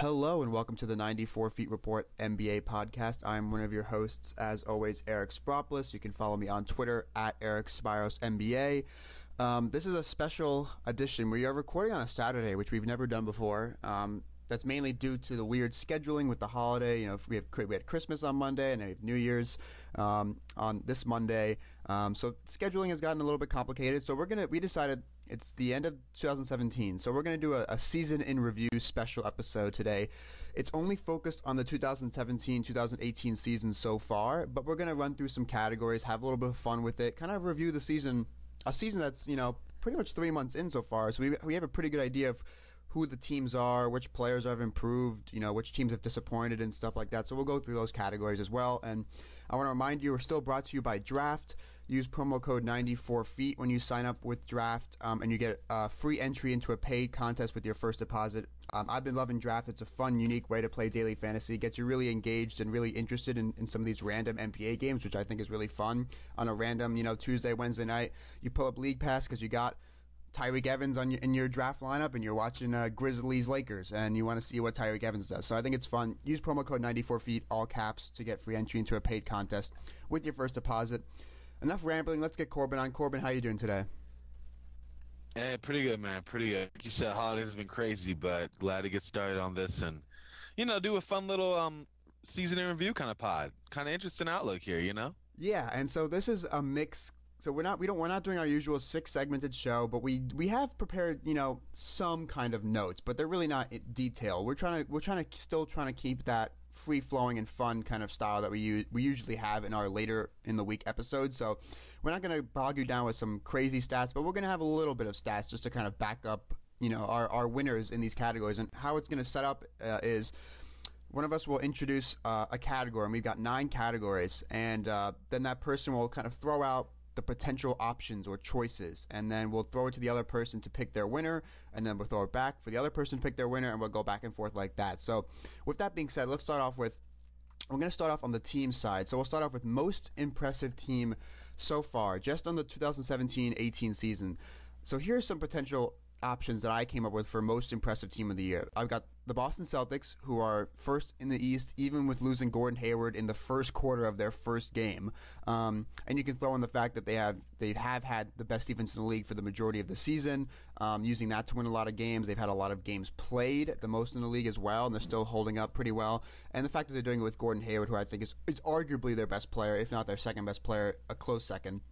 Hello and welcome to the 94 Feet Report NBA podcast. I'm one of your hosts, as always, Eric Spyropoulos. You can follow me on Twitter at Eric Spiros NBA. Um, this is a special edition. We are recording on a Saturday, which we've never done before. Um, that's mainly due to the weird scheduling with the holiday. You know, we have we had Christmas on Monday and we have New Year's um, on this Monday. Um, so scheduling has gotten a little bit complicated. So we're gonna we decided it's the end of 2017, so we're going to do a, a, season in review special episode today. It's only focused on the 2017-2018 season so far, but we're going to run through some categories, have a little bit of fun with it, kind of review the season, a season that's you know pretty much three months in so far. So we we have a pretty good idea of who the teams are, which players have improved, you know, which teams have disappointed and stuff like that. So we'll go through those categories as well. And I want to remind you, we're still brought to you by Draft. Use promo code 94feet when you sign up with Draft, um, and you get a free entry into a paid contest with your first deposit. Um, I've been loving Draft. It's a fun, unique way to play daily fantasy. It gets you really engaged and really interested in, in some of these random NBA games, which I think is really fun. On a random, you know, Tuesday, Wednesday night, you pull up League Pass because you got – Tyreke Evans on your, in your draft lineup and you're watching uh, Grizzlies Lakers and you want to see what Tyreke Evans does. So I think it's fun. Use promo code 94feet, all caps, to get free entry into a paid contest with your first deposit. Enough rambling. Let's get Corban on. Corban, how you doing today? Hey, pretty good, man. Pretty good. Like you said, holidays have been crazy, but glad to get started on this and, you know, do a fun little um season in review kind of pod. Kind of interesting outlook here, you know? Yeah, and so this is a mix so we're not we don't we're not doing our usual six segmented show, but we we have prepared you know some kind of notes, but they're really not detailed. We're trying to we're trying to still trying to keep that free flowing and fun kind of style that we use, we usually have in our later in the week episodes. So we're not going to bog you down with some crazy stats, but we're going to have a little bit of stats just to kind of back up you know our our winners in these categories and how it's going to set up uh, is one of us will introduce uh, a category, and we've got nine categories, and uh, then that person will kind of throw out the potential options or choices, and then we'll throw it to the other person to pick their winner, and then we'll throw it back for the other person to pick their winner, and we'll go back and forth like that. So, with that being said, let's start off with. We're going to start off on the team side. So we'll start off with most impressive team so far, just on the 2017-18 season. So here's some potential options that I came up with for most impressive team of the year. I've got the Boston Celtics, who are first in the East, even with losing Gordon Hayward in the first quarter of their first game. Um, and you can throw in the fact that they have they have had the best defense in the league for the majority of the season, um, using that to win a lot of games. They've had a lot of games played, the most in the league as well, and they're still holding up pretty well. And the fact that they're doing it with Gordon Hayward, who I think is, is arguably their best player, if not their second best player, a close second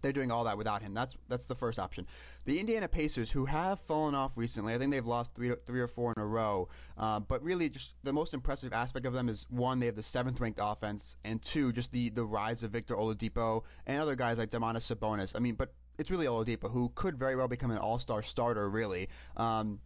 they're doing all that without him. That's that's the first option. The Indiana Pacers, who have fallen off recently, I think they've lost three three or four in a row. Uh, but really, just the most impressive aspect of them is one, they have the seventh ranked offense, and two, just the the rise of Victor Oladipo and other guys like Domantas Sabonis. I mean, but it's really Oladipo who could very well become an All Star starter, really. Um,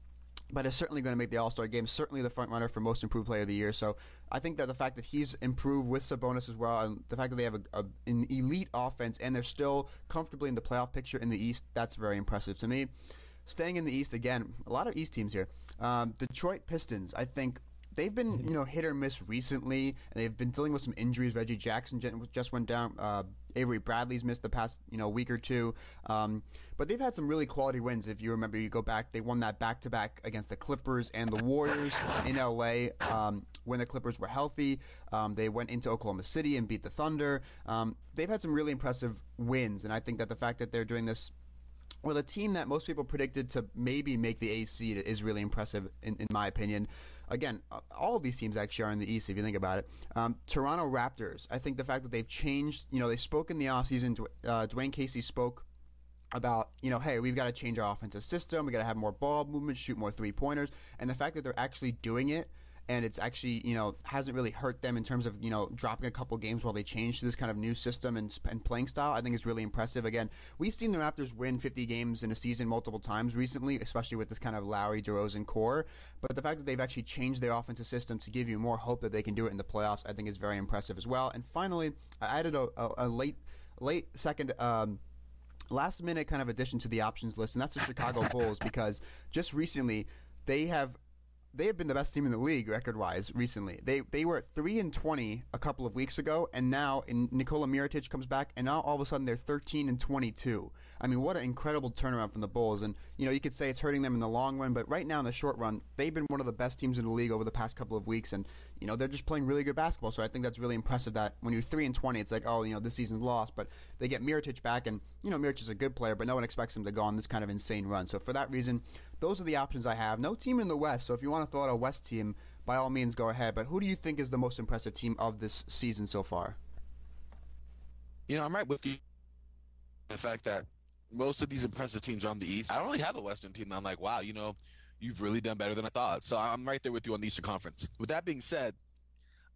but is certainly going to make the All Star game. Certainly the front runner for most improved player of the year. So I think that the fact that he's improved with Sabonis as well, and the fact that they have a, a, an elite offense and they're still comfortably in the playoff picture in the East, that's very impressive to me. Staying in the East again, a lot of East teams here. Um, Detroit Pistons, I think they've been you know hit or miss recently, and they've been dealing with some injuries. Reggie Jackson just went down. Uh, Avery Bradley's missed the past you know week or two, um, but they've had some really quality wins. If you remember, you go back, they won that back to back against the Clippers and the Warriors in LA um, when the Clippers were healthy. Um, they went into Oklahoma City and beat the Thunder. Um, they've had some really impressive wins, and I think that the fact that they're doing this well, a team that most people predicted to maybe make the AC is really impressive, in, in my opinion. Again, all of these teams actually are in the East, if you think about it. Um, Toronto Raptors, I think the fact that they've changed, you know, they spoke in the offseason, uh, Dwane Casey spoke about, you know, hey, we've got to change our offensive system, we got to have more ball movement, shoot more three pointers, and the fact that they're actually doing it and it's actually you know hasn't really hurt them in terms of you know dropping a couple games while they change to this kind of new system and, and playing style. I think is really impressive. Again, we've seen the Raptors win 50 games in a season multiple times recently, especially with this kind of Lowry DeRozan core. But the fact that they've actually changed their offensive system to give you more hope that they can do it in the playoffs, I think is very impressive as well. And finally, I added a, a, a late late second. Um, last minute kind of addition to the options list, and that's the Chicago Bulls because just recently they have they have been the best team in the league record wise recently. They they were three and twenty a couple of weeks ago, and now in Nikola Mirotic comes back, and now all of a sudden they're thirteen and twenty two. I mean, what an incredible turnaround from the Bulls. And you know, you could say it's hurting them in the long run, but right now in the short run, they've been one of the best teams in the league over the past couple of weeks, and you know they're just playing really good basketball. So I think that's really impressive. That when you're three and twenty, it's like, oh, you know, this season's lost, but they get Mirotic back, and you know, Mirotic is a good player, but no one expects him to go on this kind of insane run. So for that reason, those are the options I have. No team in the West, so if you want to throw out a West team, by all means, go ahead. But who do you think is the most impressive team of this season so far? You know, I'm right with you. The fact that most of these impressive teams are on the East. I don't really have a Western team. I'm like, wow, you know, you've really done better than I thought. So I'm right there with you on the Eastern Conference. With that being said,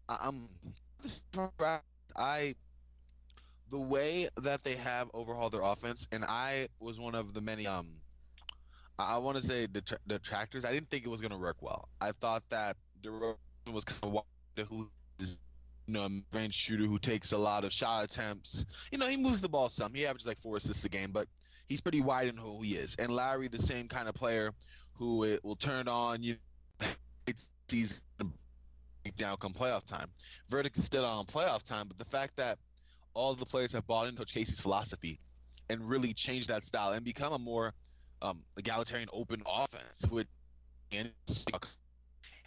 I'm I the way that they have overhauled their offense, and I was one of the many um I want to say detractors. I didn't think it was going to work well. I thought that DeRozan was kind of who you know, a range shooter who takes a lot of shot attempts. You know, he moves the ball some. He averages like four assists a game, but he's pretty wide in who he is. And Lowry, the same kind of player who it will turn on. You he's down come playoff time. Verdict is still on playoff time, but the fact that all the players have bought into Coach Casey's philosophy and really changed that style and become a more um, egalitarian open offense, which and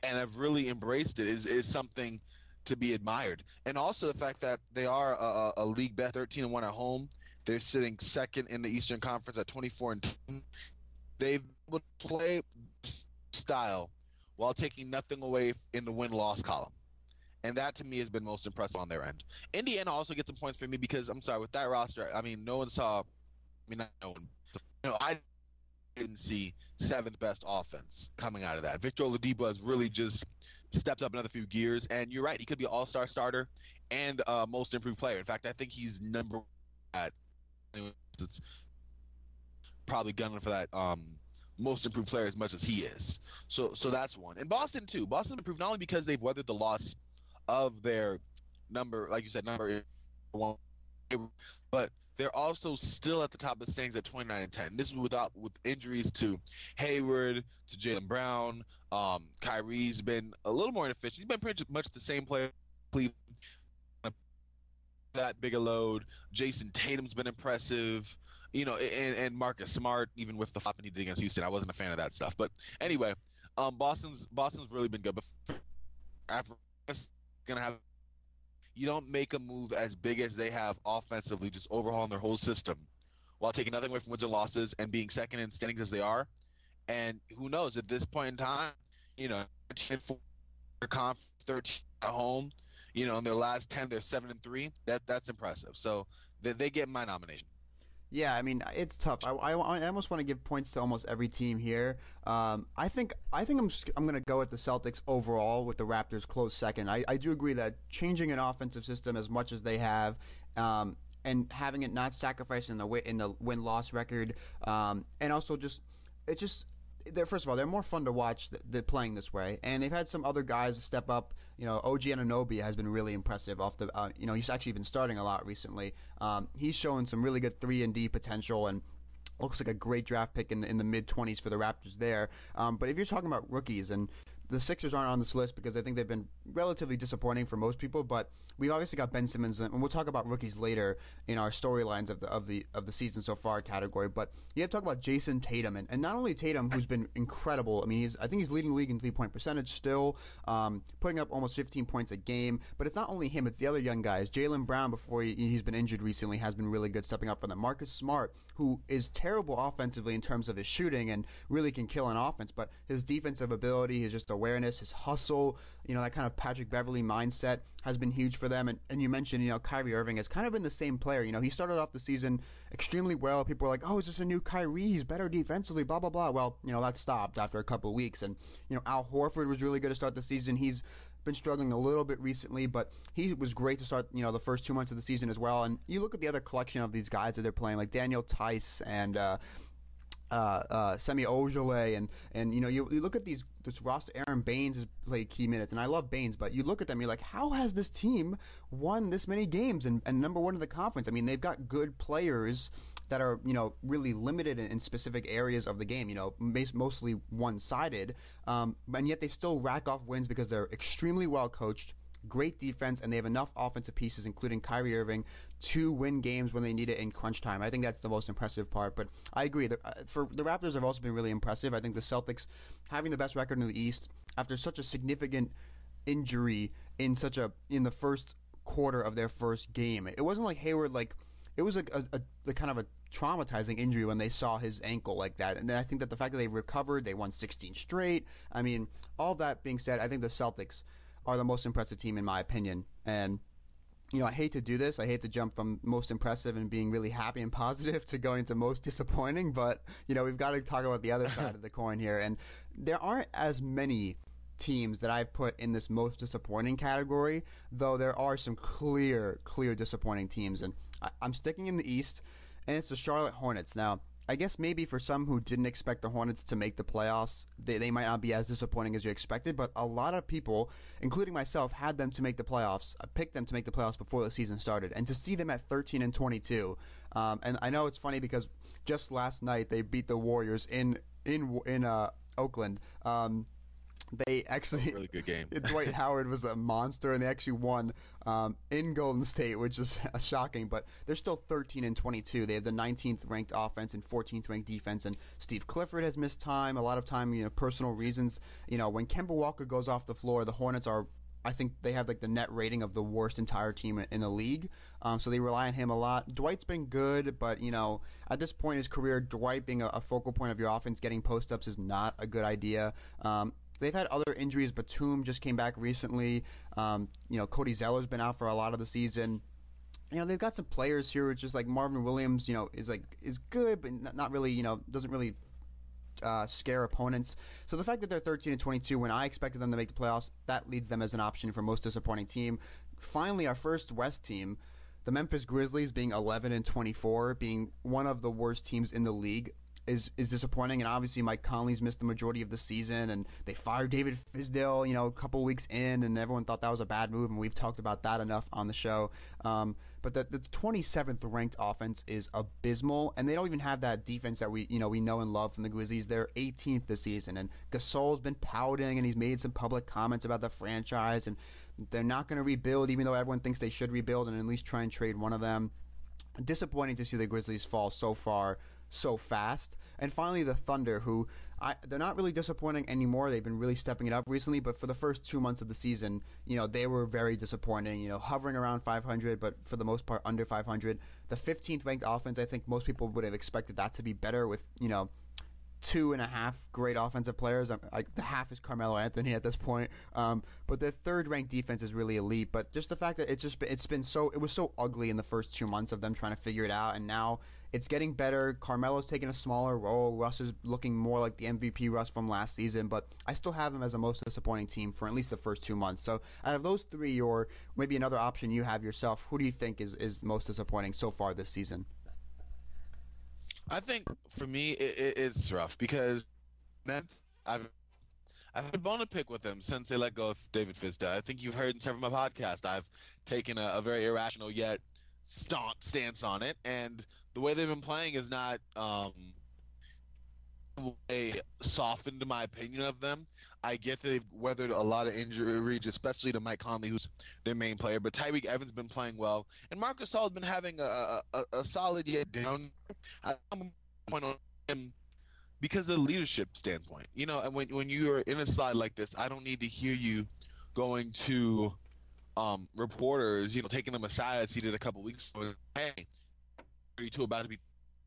have really embraced it is, is something to be admired. And also the fact that they are a, a league bet 13 and 1 at home. They're sitting second in the Eastern Conference at 24 and 2. They've been play style while taking nothing away in the win loss column. And that to me has been most impressive on their end. Indiana also gets some points for me because I'm sorry with that roster. I mean, no one saw. I mean, not no one. You know, I didn't see seventh best offense coming out of that. Victor Oladipo has really just stepped up another few gears, and you're right, he could be all star starter and uh, most improved player. In fact, I think he's number at it's probably gunning for that um, most improved player as much as he is. So so that's one. And Boston too. Boston improved not only because they've weathered the loss of their number, like you said, number one, but they're also still at the top of the standings at 29 and 10. This is without with injuries to Hayward, to Jaylen Brown. Um, Kyrie's been a little more inefficient. He's been pretty much the same player. Cleveland that big a load. Jayson Tatum's been impressive. You know, and, and Marcus Smart, even with the flop he did against Houston, I wasn't a fan of that stuff. But anyway, um, Boston's Boston's really been good. But after gonna have you don't make a move as big as they have offensively, just overhauling their whole system, while taking nothing away from wins and losses and being second in standings as they are. And who knows at this point in time, you know, 13 13 at home, you know, in their last 10, they're seven and three. That that's impressive. So they, they get my nomination. Yeah, I mean it's tough. I, I, I almost want to give points to almost every team here. Um, I think I think I'm I'm going to go with the Celtics overall with the Raptors close second. I, I do agree that changing an offensive system as much as they have. Um, and having it not sacrificing the win, in the win loss record, um, and also just it just they're first of all they're more fun to watch th- th- playing this way, and they've had some other guys step up you know, OG Anunoby has been really impressive off the. Uh, you know, he's actually been starting a lot recently. Um, he's shown some really good three and D potential and looks like a great draft pick in the in the mid twenties for the Raptors there. Um, but if you're talking about rookies and the Sixers aren't on this list because I think they've been relatively disappointing for most people. But we've obviously got Ben Simmons, and we'll talk about rookies later in our storylines of the of the of the season so far category. But you have to talk about Jayson Tatum, and, and not only Tatum, who's been incredible. I mean, he's I think he's leading the league in three point percentage still, um, putting up almost 15 points a game. But it's not only him; it's the other young guys. Jaylen Brown, before he, he's been injured recently, has been really good, stepping up for them. Marcus Smart, who is terrible offensively in terms of his shooting and really can kill an offense, but his defensive ability, his just awareness, his hustle, you know, that kind of Patrick Beverley mindset has been huge for them. And, and you mentioned, you know, Kyrie Irving has kind of been the same player. You know, he started off the season extremely well. People were like, oh, is this a new Kyrie? He's better defensively, blah, blah, blah. Well, you know, that stopped after a couple weeks. And, you know, Al Horford was really good to start the season. He's been struggling a little bit recently, but he was great to start, you know, the first two months of the season as well. And you look at the other collection of these guys that they're playing, like Daniel Theis and uh, uh, uh, Semi Ojeleye, and and you know you, you look at these this roster. Aron Baynes has played key minutes, and I love Baynes, but you look at them, you're like, how has this team won this many games and, and number one in the conference? I mean, they've got good players that are you know really limited in, in specific areas of the game. You know, mostly one sided, um, and yet they still rack off wins because they're extremely well coached great defense, and they have enough offensive pieces, including Kyrie Irving, to win games when they need it in crunch time. I think that's the most impressive part. But I agree. The, uh, for the Raptors have also been really impressive. I think the Celtics having the best record in the East after such a significant injury in such a in the first quarter of their first game. It wasn't like Hayward like it was a, a, a kind of a traumatizing injury when they saw his ankle like that. And then I think that the fact that they recovered, they won 16 straight. I mean, all that being said, I think the Celtics are the most impressive team in my opinion. And you know, I hate to do this. I hate to jump from most impressive and being really happy and positive to going to most disappointing, but you know, we've got to talk about the other side of the coin here. And there aren't as many teams that I've put in this most disappointing category, though there are some clear, clear disappointing teams. And I, I'm sticking in the East, and it's the Charlotte Hornets. Now, I guess maybe for some who didn't expect the Hornets to make the playoffs, they, they might not be as disappointing as you expected, but a lot of people, including myself, had them to make the playoffs, I picked them to make the playoffs before the season started. And to see them at 13 and 22, um, and I know it's funny because just last night they beat the Warriors in in in uh, Oakland. Um, they actually really good game. Dwight Howard was a monster, and they actually won um, in Golden State, which is shocking. But they're still 13 and 22. They have the 19th ranked offense and 14th ranked defense. And Steve Clifford has missed time, a lot of time, you know, personal reasons. You know, when Kemba Walker goes off the floor, the Hornets are. I think they have like the net rating of the worst entire team in the league, um, so they rely on him a lot. Dwight's been good, but you know at this point in his career, Dwight being a, a focal point of your offense, getting post ups is not a good idea. Um, they've had other injuries. Batum just came back recently. Um, you know, Cody Zeller's been out for a lot of the season. You know, they've got some players here, which is like Marvin Williams. You know, is like is good, but not really. You know, doesn't really uh, scare opponents. So the fact that they're 13 and 22 when I expected them to make the playoffs, that leads them as an option for most disappointing team. Finally, our first West team, the Memphis Grizzlies, being 11 and 24, being one of the worst teams in the league is is disappointing. And obviously, Mike Conley's missed the majority of the season, and they fired David Fizdale, you know, a couple weeks in, and everyone thought that was a bad move, and we've talked about that enough on the show. Um, but the, the 27th ranked offense is abysmal, and they don't even have that defense that we you know we know and love from the Grizzlies. They're 18th this season, and Gasol's been pouting, and he's made some public comments about the franchise, and they're not going to rebuild, even though everyone thinks they should rebuild and at least try and trade one of them. Disappointing to see the Grizzlies fall so far so fast. And finally, the Thunder, who I, they're not really disappointing anymore. They've been really stepping it up recently, but for the first two months of the season, you know, they were very disappointing. You know, hovering around 500, but for the most part under 500. The 15th ranked offense, I think most people would have expected that to be better with you know two and a half great offensive players. Like the half is Carmelo Anthony at this point. Um, but the third ranked defense is really elite. But just the fact that it's just it's been so it was so ugly in the first two months of them trying to figure it out, and now it's getting better. Carmelo's taking a smaller role. Russ is looking more like the MVP Russ from last season, but I still have them as the most disappointing team for at least the first two months. So out of those three, or maybe another option you have yourself, who do you think is, is most disappointing so far this season? I think for me it, it, it's rough because I've I've had a bone to pick with them since they let go of David Fizdale. I think you've heard in several of my podcasts I've taken a, a very irrational yet staunch stance on it, and the way they've been playing is not um, a softened my opinion of them. I get that they've weathered a lot of injuries, especially to Mike Conley, who's their main player. But Tyreke Evans been playing well, and Marcus Gasol has been having a, a, a solid yet down. I'm point on him because the leadership standpoint. You know, and when when you are in a slide like this, I don't need to hear you going to um, reporters, you know, taking them aside as he did a couple weeks ago. Hey, 32, about to be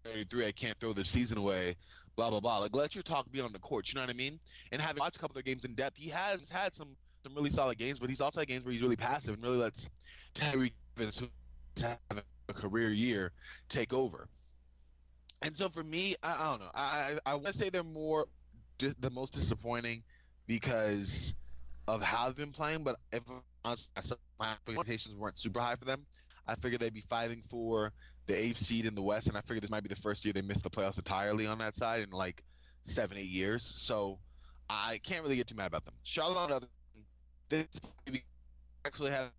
33. I can't throw the season away. Blah blah blah. Like let your talk be on the court. You know what I mean? And having watched a couple of their games in depth, he has had some some really solid games, but he's also had games where he's really passive and really lets Tyreke Evans, who's having a career year, take over. And so for me, I, I don't know. I I, want to say they're more di- the most disappointing because of how they've been playing. But if my expectations weren't super high for them, I figured they'd be fighting for the eighth seed in the West, and I figured this might be the first year they missed the playoffs entirely on that side in like seven, eight years. So I can't really get too mad about them. Charlotte, this actually having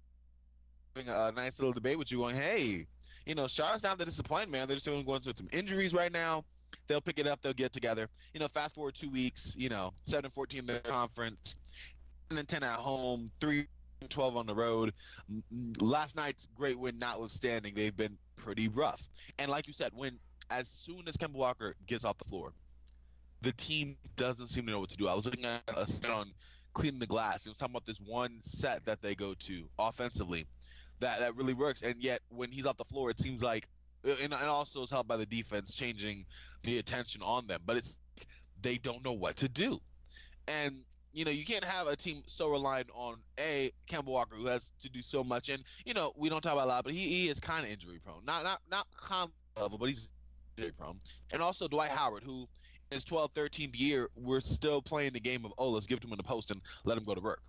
a nice little debate with you, going, "Hey, you know, Charlotte's not the disappointment, man. They're just going through some injuries right now. They'll pick it up. They'll get together. You know, fast forward two weeks. You know, seven and fourteen in the conference, and then ten at home, three 12 on the road. Last night's great win notwithstanding, they've been pretty rough. And like you said, when as soon as Kemba Walker gets off the floor, the team doesn't seem to know what to do. I was looking at a set on cleaning the glass. It was talking about this one set that they go to offensively that that really works. And yet when he's off the floor, it seems like and, and also is helped by the defense changing the attention on them. But it's they don't know what to do. And you know, you can't have a team so reliant on a Kemba Walker who has to do so much. And you know, we don't talk about a lot, but he, he is kind of injury prone. Not not not con level, but he's injury prone. And also Dwight Howard, who in his 12th, 13th year, we're still playing the game of oh, let's give him in the post and let him go to work.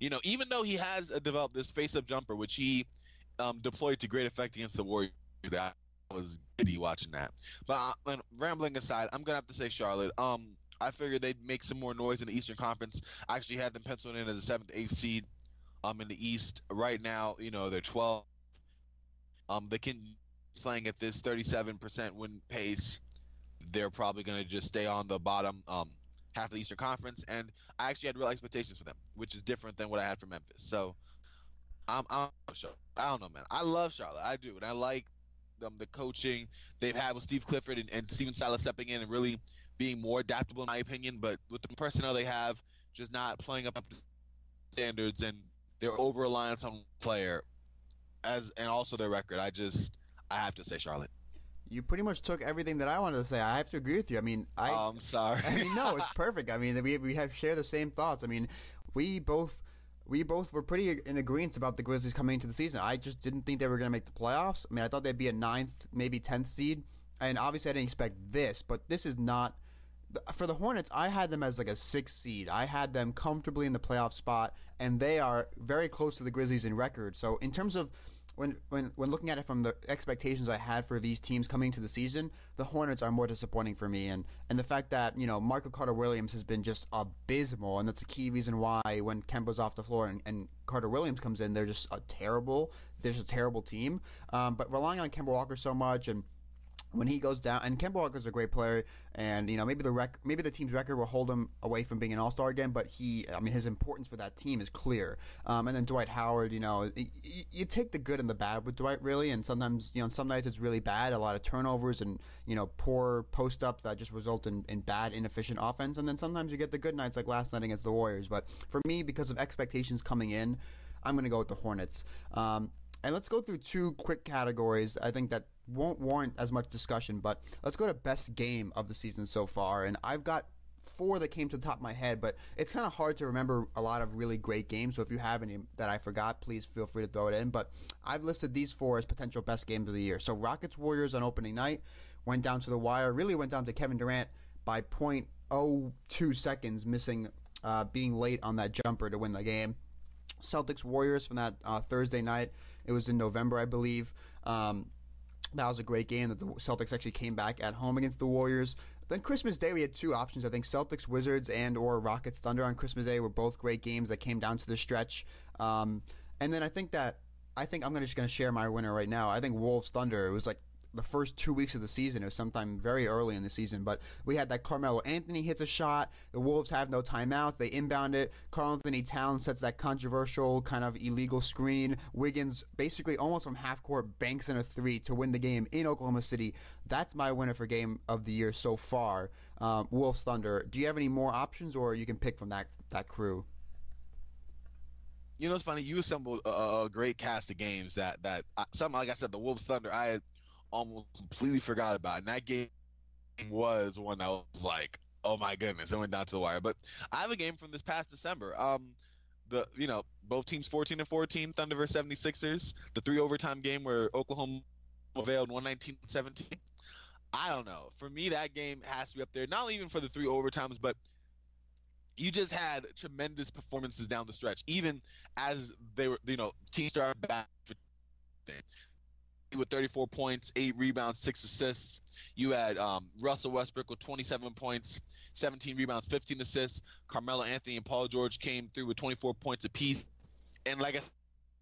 You know, even though he has developed this face-up jumper, which he um, deployed to great effect against the Warriors, that was giddy watching that. But uh, rambling aside, I'm gonna have to say Charlotte. Um, I figured they'd make some more noise in the Eastern Conference. I actually had them penciled in as a seventh, eighth seed. Um, in the East right now, you know they're 12. Um, they can playing at this 37% win pace. They're probably going to just stay on the bottom um half of the Eastern Conference, and I actually had real expectations for them, which is different than what I had for Memphis. So, I'm I'm I don't know, man. I love Charlotte, I do, and I like um, the coaching they've had with Steve Clifford and, and Stephen Silas stepping in and really being more adaptable, in my opinion. But with the personnel they have, just not playing up to standards and their over reliance on player, as and also their record, I just I have to say Charlotte. You pretty much took everything that I wanted to say. I have to agree with you. I mean, I. Oh, I'm sorry. I mean, no, it's perfect. I mean, we we have share the same thoughts. I mean, we both we both were pretty in agreement about the Grizzlies coming into the season. I just didn't think they were going to make the playoffs. I mean, I thought they'd be a ninth, maybe tenth seed, and obviously I didn't expect this. But this is not for the Hornets, I had them as like a six seed. I had them comfortably in the playoff spot, and they are very close to the Grizzlies in record. So in terms of when when when looking at it from the expectations I had for these teams coming to the season, the Hornets are more disappointing for me, and and the fact that you know Michael Carter Williams has been just abysmal, and that's a key reason why when Kemba's off the floor and, and Carter Williams comes in, they're just a terrible, they're just a terrible team. Um, but relying on Kemba Walker so much and when he goes down, and Kemba Walker's a great player, and you know maybe the rec- maybe the team's record will hold him away from being an All Star again, but he, I mean, his importance for that team is clear. Um, and then Dwight Howard, you know, y- you take the good and the bad with Dwight really, and sometimes you know some nights it's really bad, a lot of turnovers and you know poor post ups that just result in, in bad inefficient offense, and then sometimes you get the good nights like last night against the Warriors. But for me, because of expectations coming in, I'm going to go with the Hornets. Um, and let's go through two quick categories. I think that won't warrant as much discussion, but let's go to best game of the season so far. And I've got four that came to the top of my head, but it's kind of hard to remember a lot of really great games. So if you have any that I forgot, please feel free to throw it in. But I've listed these four as potential best games of the year. So Rockets Warriors on opening night went down to the wire, really went down to Kevin Durant by 0.02 seconds, missing, uh, being late on that jumper to win the game. Celtics Warriors from that uh, Thursday night it was in November, I believe. Um, that was a great game that the Celtics actually came back at home against the Warriors. Then Christmas Day we had two options. I think Celtics Wizards and or Rockets Thunder on Christmas Day were both great games that came down to the stretch. Um, and then I think that I think I'm gonna just gonna share my winner right now. I think Wolves Thunder. It was like the first two weeks of the season. It was sometime very early in the season, but we had that Carmelo Anthony hits a shot. The Wolves have no timeouts. They inbound it. Karl-Anthony Towns sets that controversial kind of illegal screen. Wiggins basically almost from half court banks in a three to win the game in Oklahoma City. That's my winner for game of the year so far. Um, Wolves Thunder. Do you have any more options, or you can pick from that that crew? You know, it's funny. You assembled a, a great cast of games that that uh, something like I said, the Wolves Thunder. I had almost completely forgot about. And that game was one that was like, oh my goodness, it went down to the wire. But I have a game from this past December. Um, the you know both teams 14 and 14, Thunder versus 76ers. The three overtime game where Oklahoma prevailed 119-17. I don't know. For me, that game has to be up there. Not even for the three overtimes, but you just had tremendous performances down the stretch. Even as they were, you know, teams started back with 34 points, eight rebounds, six assists. You had um, Russell Westbrook with 27 points, 17 rebounds, 15 assists. Carmelo Anthony and Paul George came through with 24 points apiece. And like I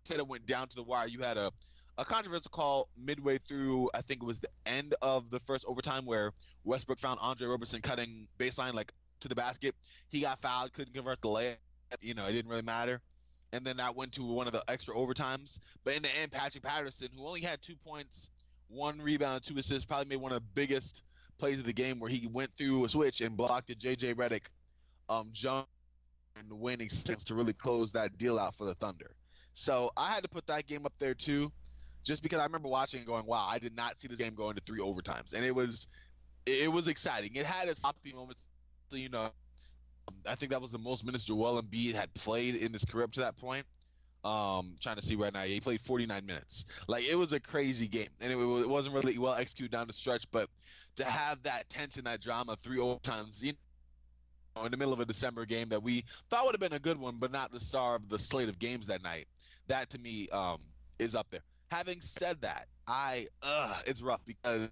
said, it went down to the wire. You had a, a controversial call midway through, I think it was the end of the first overtime, where Westbrook found Andre Roberson cutting baseline like to the basket. He got fouled, couldn't convert the layup. You know, it didn't really matter. And then that went to one of the extra overtimes. But in the end, Patrick Patterson, who only had two points, one rebound, two assists, probably made one of the biggest plays of the game where he went through a switch and blocked a JJ Redick um, jump and winning sense to really close that deal out for the Thunder. So I had to put that game up there too, just because I remember watching and going, "Wow, I did not see this game go into three overtimes," and it was it was exciting. It had its sloppy moments, you know. I think that was the most minutes Joel Embiid had played in his career up to that point. Um, trying to see right now, he played 49 minutes. Like it was a crazy game, and it, it wasn't really well executed down the stretch. But to have that tension, that drama, three overtimes, you know, in the middle of a December game that we thought would have been a good one, but not the star of the slate of games that night. That to me um, is up there. Having said that, I uh, it's rough because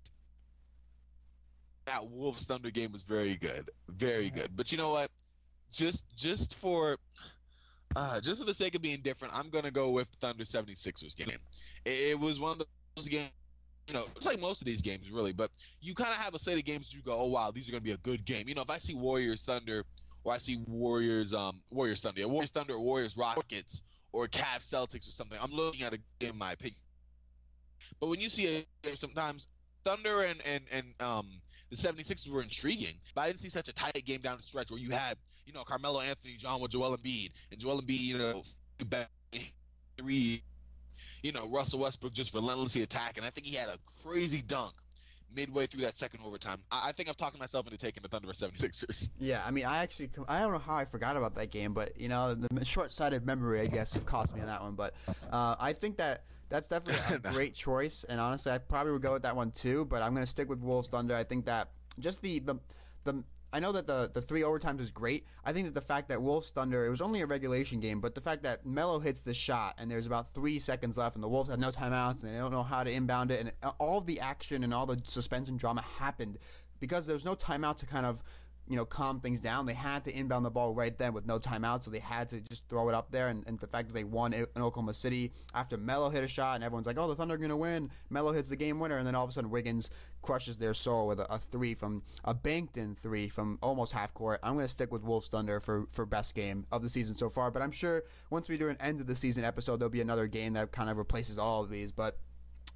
that Wolves Thunder game was very good, very good. But you know what? Just just for uh, just for the sake of being different, I'm gonna go with Thunder 76ers game. It, was one of those games. You know, it's like most of these games, really. But you kind of have a set of games you go, "Oh wow, these are gonna be a good game." You know, if I see Warriors Thunder, or I see Warriors um Warriors Thunder, Warriors Thunder, or Warriors Rockets, or Cavs Celtics or something, I'm looking at a game, in my opinion. But when you see a game, sometimes Thunder and and and um the 76ers were intriguing, but I didn't see such a tight game down the stretch where you had, you know, Carmelo Anthony, John with Joel Embiid, and Joel Embiid, you know, three, you know, Russell Westbrook just relentlessly attacking. I think he had a crazy dunk midway through that second overtime. I, I think I've talked myself into taking the Thunder 76ers. Yeah, I mean, I actually, I don't know how I forgot about that game, but, you know, the short-sighted memory, I guess, cost me on that one. But uh, I think that that's definitely a great choice, and honestly, I probably would go with that one too. But I'm going to stick with Wolves Thunder. I think that just the the the I know that the the three overtimes is great. I think that the fact that Wolves Thunder it was only a regulation game, but the fact that Melo hits the shot and there's about three seconds left and the Wolves have no timeouts and they don't know how to inbound it and all the action and all the suspense and drama happened because there's no timeout to kind of you know, calm things down. They had to inbound the ball right then with no timeout, so they had to just throw it up there. And, and the fact that they won in Oklahoma City after Melo hit a shot, and everyone's like, "Oh, the Thunder are going to win." Melo hits the game winner, and then all of a sudden Wiggins crushes their soul with a, a three from a banked in three from almost half court. I'm going to stick with Wolves Thunder for for best game of the season so far. But I'm sure once we do an end of the season episode, there'll be another game that kind of replaces all of these. But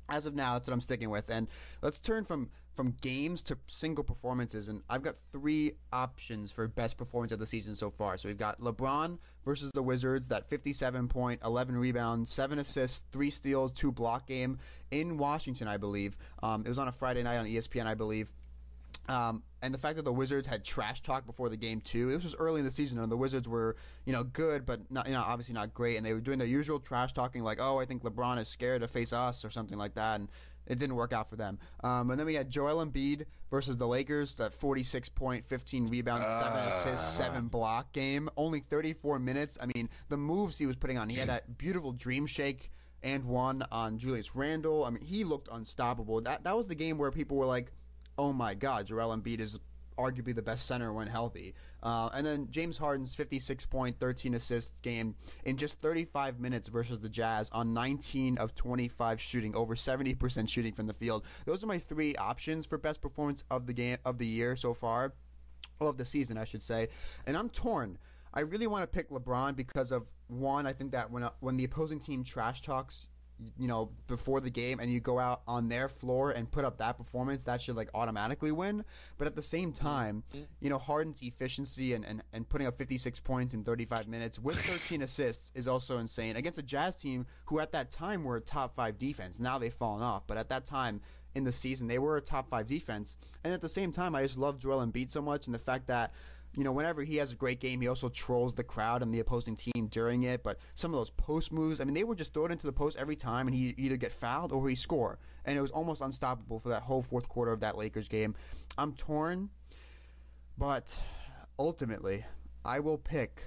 as of now, that's what I'm sticking with. And let's turn from from games to single performances, and I've got three options for best performance of the season so far. So we've got LeBron versus the Wizards, that 57 point, 11 rebounds, seven assists, three steals, two block game in Washington, I believe. Um, it was on a Friday night on ESPN, I believe. Um, and the fact that the Wizards had trash talk before the game too. This was early in the season, and the Wizards were, you know, good, but not, you know, obviously not great. And they were doing their usual trash talking, like, "Oh, I think LeBron is scared to face us" or something like that. And it didn't work out for them. Um, and then we had Joel Embiid versus the Lakers, that 46 point, 15 rebounds, uh, 7 assists, 7 block game. Only 34 minutes. I mean, the moves he was putting on, he had that beautiful dream shake and one on Julius Randle. I mean, he looked unstoppable. That that was the game where people were like, "Oh my God, Joel Embiid is arguably the best center when healthy. Uh, and then James Harden's 56 point, 13 assists game in just 35 minutes versus the Jazz on 19 of 25 shooting, over 70% shooting from the field. Those are my three options for best performance of the game of the year so far, or of the season, I should say. And I'm torn. I really want to pick LeBron because of one. I think that when when the opposing team trash talks you know, before the game and you go out on their floor and put up that performance, that should like automatically win. But at the same mm-hmm. time, mm-hmm. you know, Harden's efficiency and, and, and putting up 56 points in 35 minutes with 13 assists is also insane against a Jazz team who at that time were a top five defense. Now they've fallen off, but at that time in the season they were a top five defense. And at the same time, I just love Joel Embiid so much and the fact that you know, whenever he has a great game, he also trolls the crowd and the opposing team during it. But some of those post moves, I mean, they were just thrown into the post every time, and he either get fouled or he score, and it was almost unstoppable for that whole fourth quarter of that Lakers game. I'm torn, but ultimately, I will pick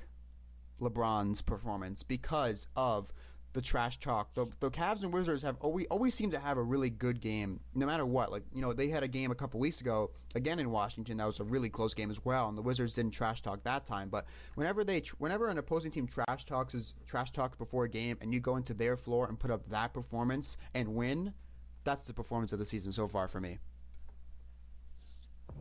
LeBron's performance because of the trash talk. The, the Cavs and Wizards have always always seem to have a really good game, no matter what. Like you know, they had a game a couple weeks ago again in Washington that was a really close game as well, and the Wizards didn't trash talk that time. But whenever they, whenever an opposing team trash talks is trash talks before a game, and you go into their floor and put up that performance and win, that's the performance of the season so far for me.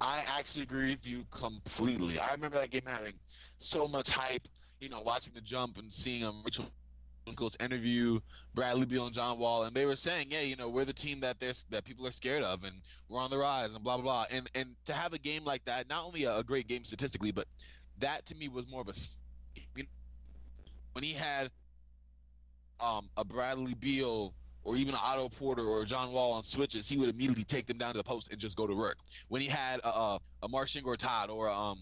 I actually agree with you completely. I remember that game having so much hype. You know, watching the jump and seeing um, Rachel coach interview Bradley Beal and John Wall, and they were saying, "Yeah, you know, we're the team that there's that people are scared of, and we're on the rise, and blah blah blah." And and to have a game like that, not only a, a great game statistically, but that to me was more of a when he had um, a Bradley Beal or even an Otto Porter or John Wall on switches, he would immediately take them down to the post and just go to work. When he had a, a, a Marcin Gortat or um,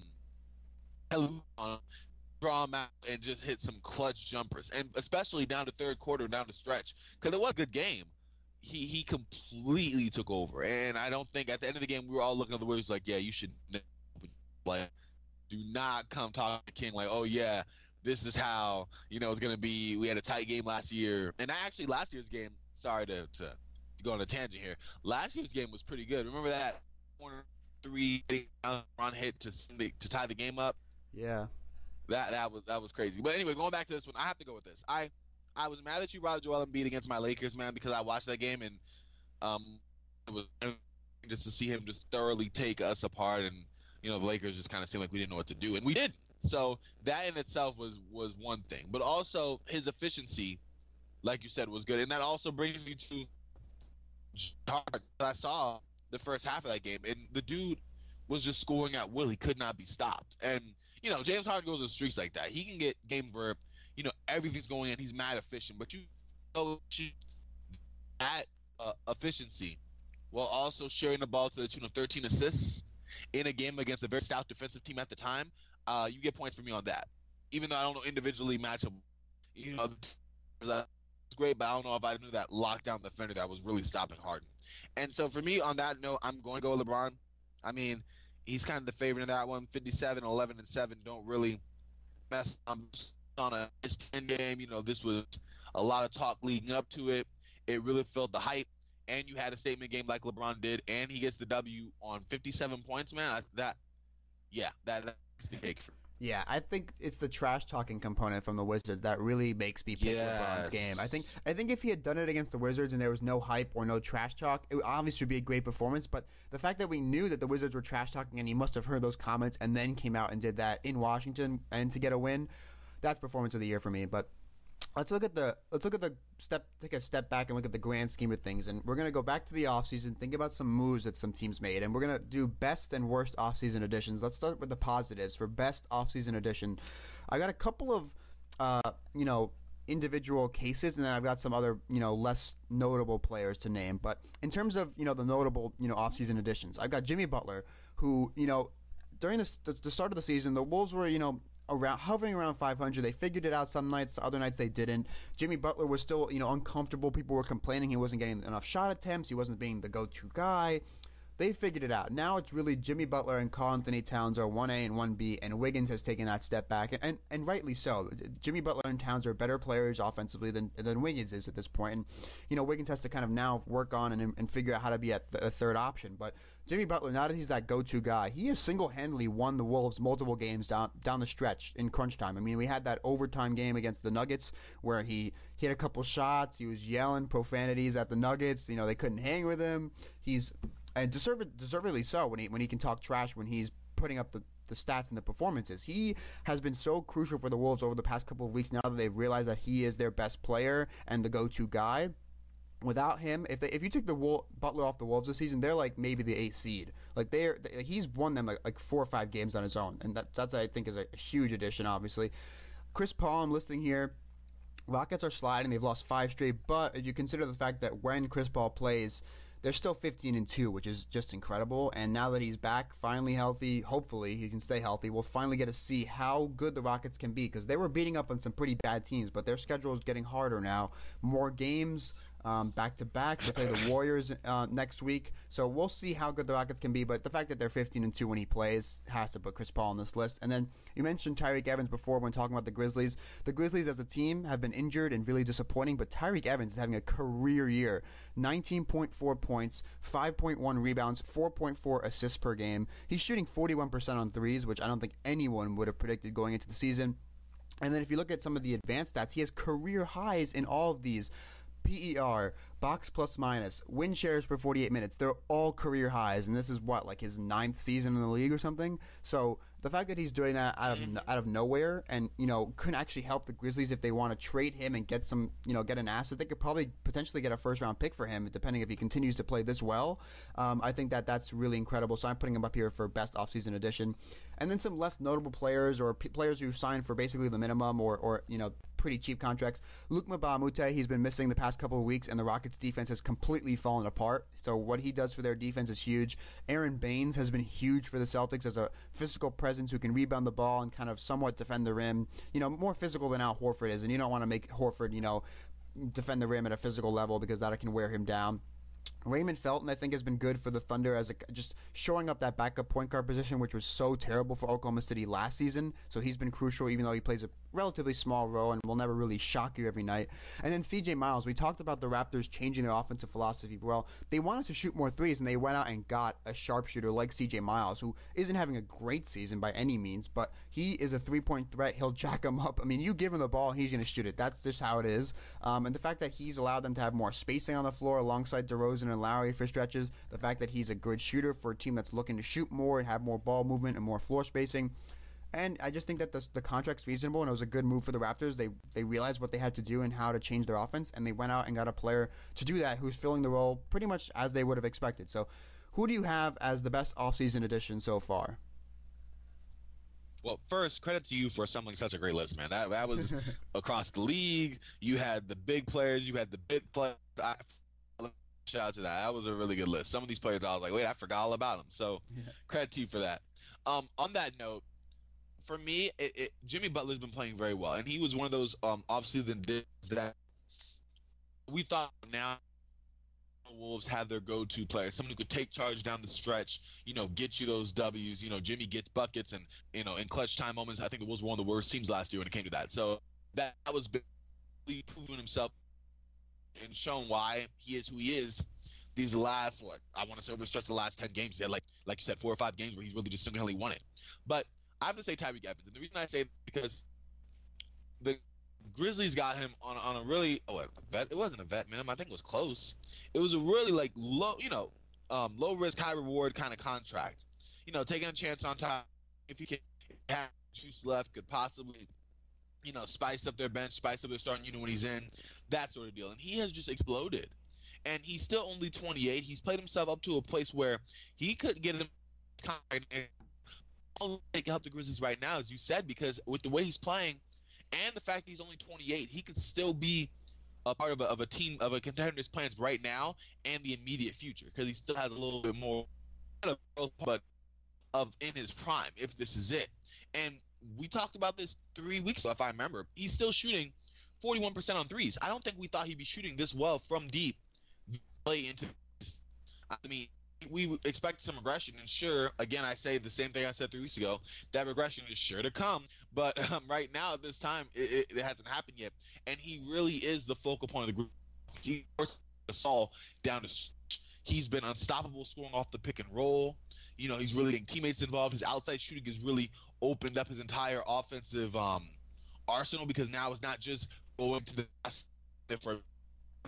draw him out and just hit some clutch jumpers, and especially down the third quarter, down the stretch, because it was a good game. He he completely took over, and I don't think at the end of the game we were all looking at the Warriors like, yeah, you should like, do not come talk to King like, oh yeah, this is how you know it's gonna be. We had a tight game last year, and actually last year's game. Sorry to to, to go on a tangent here. Last year's game was pretty good. Remember that corner three run hit to to tie the game up. Yeah. That that was that was crazy. But anyway, going back to this one, I have to go with this. I I was mad that you brought Joel Embiid against my Lakers, man, because I watched that game and um it was just to see him just thoroughly take us apart and you know the Lakers just kind of seemed like we didn't know what to do and we didn't. So that in itself was was one thing, but also his efficiency, like you said, was good, and that also brings me to I saw the first half of that game, and the dude was just scoring at will. He could not be stopped, and you know James Harden goes in streaks like that. He can get game where you know everything's going in. He's mad efficient, but you know that uh, efficiency while also sharing the ball to the tune of 13 assists in a game against a very stout defensive team at the time uh, you get points for me on that. Even though I don't know individually match up, you know, it's great, but I don't know if I knew that lockdown defender that was really stopping Harden. And so for me, on that note, I'm going to go LeBron. I mean, he's kind of the favorite in that one. 57, 11, and 7 don't really mess on a spin game. You know, this was a lot of talk leading up to it. It really filled the hype. And you had a statement game like LeBron did, and he gets the W on 57 points, man. That, yeah, that yeah, I think it's the trash talking component from the Wizards that really makes me pick yes. LeBron's game. I think I think if he had done it against the Wizards and there was no hype or no trash talk, it obviously would be a great performance. But the fact that we knew that the Wizards were trash talking and he must have heard those comments and then came out and did that in Washington and to get a win, that's performance of the year for me. But let's look at the let's look at the step take a step back and look at the grand scheme of things and we're going to go back to the offseason think about some moves that some teams made and we're going to do best and worst offseason additions. Let's start with the positives for best offseason addition. I got a couple of uh, you know individual cases and then i've got some other you know less notable players to name but in terms of you know the notable you know offseason additions i've got jimmy butler who you know during the, the start of the season the wolves were you know around hovering around 500. They figured it out some nights, other nights they didn't. Jimmy Butler was still, you know, uncomfortable. People were complaining he wasn't getting enough shot attempts. He wasn't being the go-to guy. They figured it out. Now it's really Jimmy Butler and Karl-Anthony Towns are 1A and 1B, and Wiggins has taken that step back, and, and, and rightly so. Jimmy Butler and Towns are better players offensively than than Wiggins is at this point. and you know Wiggins has to kind of now work on and, and figure out how to be at the, a third option. But Jimmy Butler, now that he's that go-to guy, he has single-handedly won the Wolves multiple games down down the stretch in crunch time. I mean, we had that overtime game against the Nuggets where he hit a couple shots. He was yelling profanities at the Nuggets. You know, they couldn't hang with him. He's and deserved, deservedly so when he when he can talk trash when he's putting up the the stats and the performances. He has been so crucial for the Wolves over the past couple of weeks now that they've realized that he is their best player and the go-to guy without him, if they, if you take the Wol- Butler off the Wolves this season, they're like maybe the eighth seed. Like they're they, he's won them like, like four or five games on his own, and that that's I think is a, a huge addition. Obviously, Chris Paul, I'm listing here. Rockets are sliding; they've lost five straight. But if you consider the fact that when Chris Paul plays, they're still 15 and 2, which is just incredible. And now that he's back, finally healthy, hopefully he can stay healthy, we'll finally get to see how good the Rockets can be because they were beating up on some pretty bad teams, but their schedule is getting harder now. More games, back to back. They play the Warriors uh, next week, so we'll see how good the Rockets can be. But the fact that they're 15 and two when he plays has to put Chris Paul on this list. And then you mentioned Tyreke Evans before when talking about the Grizzlies. The Grizzlies as a team have been injured and really disappointing, but Tyreke Evans is having a career year. 19.4 points, 5.1 rebounds, 4.4 assists per game. He's shooting 41% on threes, which I don't think anyone would have predicted going into the season. And then if you look at some of the advanced stats, he has career highs in all of these PER, box plus minus, win shares per 48 minutes. They're all career highs, and this is what like his ninth season in the league or something. So the fact that he's doing that out of out of nowhere, and you know, couldn't actually help the Grizzlies if they want to trade him and get some, you know, get an asset. They could probably potentially get a first round pick for him, depending if he continues to play this well. Um, I think that that's really incredible. So I'm putting him up here for best offseason addition. And then some less notable players or p- players who signed for basically the minimum or, or you know pretty cheap contracts. Luc Mbah a Moute, he's been missing the past couple of weeks, and the Rockets' defense has completely fallen apart. So what he does for their defense is huge. Aron Baynes has been huge for the Celtics as a physical presence who can rebound the ball and kind of somewhat defend the rim. You know, more physical than Al Horford is, and you don't want to make Horford, you know, defend the rim at a physical level because that can wear him down. Raymond Felton, I think, has been good for the Thunder as a, just showing up that backup point guard position, which was so terrible for Oklahoma City last season. So he's been crucial, even though he plays a relatively small role and will never really shock you every night. And then CJ Miles, we talked about the Raptors changing their offensive philosophy. Well, they wanted to shoot more threes, and they went out and got a sharpshooter like CJ Miles, who isn't having a great season by any means, but he is a three point threat. He'll jack him up. I mean, you give him the ball, he's going to shoot it. That's just how it is. Um, and the fact that he's allowed them to have more spacing on the floor alongside DeRozan Lowry for stretches, the fact that he's a good shooter for a team that's looking to shoot more and have more ball movement and more floor spacing. And I just think that the, the contract's reasonable, and it was a good move for the Raptors. They they realized what they had to do and how to change their offense, and they went out and got a player to do that who's filling the role pretty much as they would have expected. So, who do you have as the best offseason addition so far? Well, first, credit to you for assembling such a great list, man. That that was across the league. You had the big players, you had the big players. I, shout out to that. That was a really good list. Some of these players, I was like, wait, I forgot all about them. So, Yeah. credit to you for that. Um, on that note, for me, it, it, Jimmy Butler's been playing very well, and he was one of those um off-season that we thought now the Wolves have their go-to player, someone who could take charge down the stretch, you know, get you those W's. You know, Jimmy gets buckets, and you know, in clutch time moments, I think the Wolves were one of the worst teams last year when it came to that. So that, that was really proving himself and shown why he is who he is. These last, what I want to say, over the stretch the last ten games, he had like, like you said, four or five games where he's really just single-handedly won it. But I have to say Tyreke Evans, and the reason I say because the Grizzlies got him on on a really oh a vet. It wasn't a vet minimum. I think it was close. It was a really like low, you know, um, low risk, high reward kind of contract. You know, taking a chance on top if he can have juice left, could possibly, you know, spice up their bench, spice up their starting unit when he's in, that sort of deal. And he has just exploded. And he's still only 28. He's played himself up to a place where he could get him. All they can help the Grizzlies right now, as you said, because with the way he's playing, and the fact he's only 28, he could still be a part of a, of a team of a contender's plans right now and the immediate future because he still has a little bit more, but of in his prime if this is it. And we talked about this three weeks ago, if I remember. He's still shooting 41% on threes. I don't think we thought he'd be shooting this well from deep play into. I mean, we expect some regression, and sure, again, I say the same thing I said three weeks ago. That regression is sure to come, but um, right now at this time, it, it, it hasn't happened yet. And he really is the focal point of the group. Gasol down to. He's been unstoppable scoring off the pick and roll. You know, he's really getting teammates involved. His outside shooting has really opened up his entire offensive um, arsenal because now it's not just going to the for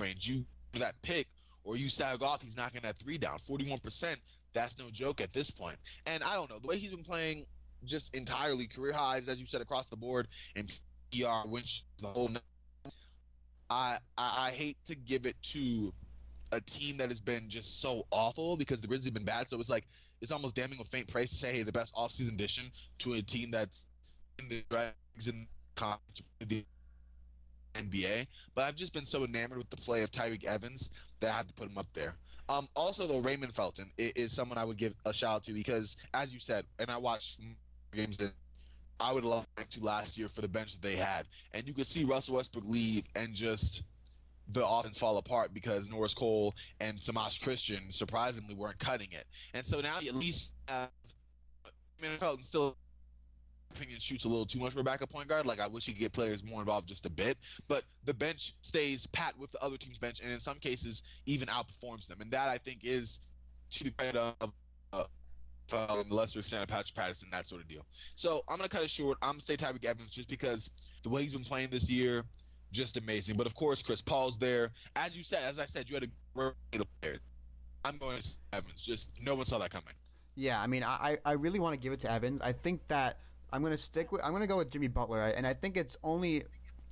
range. You that pick or you sag off, he's knocking that three down. Forty-one percent. That's no joke at this point. And I don't know the way he's been playing, just entirely career highs, as you said, across the board, and PR, which the whole. I, I I hate to give it to a team that has been just so awful because the Grizzlies have been bad. So it's like it's almost damning with faint praise to say, hey, the best offseason addition to a team that's in the drags in the NBA. But I've just been so enamored with the play of Tyreke Evans that I have to put him up there. Um, also, though, Raymond Felton is, is someone I would give a shout out to because, as you said, and I watched games that I would love to last year for the bench that they had, and you could see Russell Westbrook leave and just the offense fall apart because Norris Cole and Semaj Christon surprisingly weren't cutting it, and so now you at least have Raymond Felton still opinion shoots a little too much for a backup point guard. Like I wish he could get players more involved just a bit. But the bench stays pat with the other team's bench, and in some cases even outperforms them. And that I think is to the credit of uh, uh, lesser extent Patrick Patterson, that sort of deal. So I'm gonna cut it short. I'm gonna say Tyreke Evans just because the way he's been playing this year, just amazing. But of course, Chris Paul's there. As you said, as I said, you had a great player. I'm going to Evans. Just no one saw that coming. Yeah, I mean, I I really want to give it to Evans. I think that I'm going to stick with I'm going to go with Jimmy Butler, and I think it's only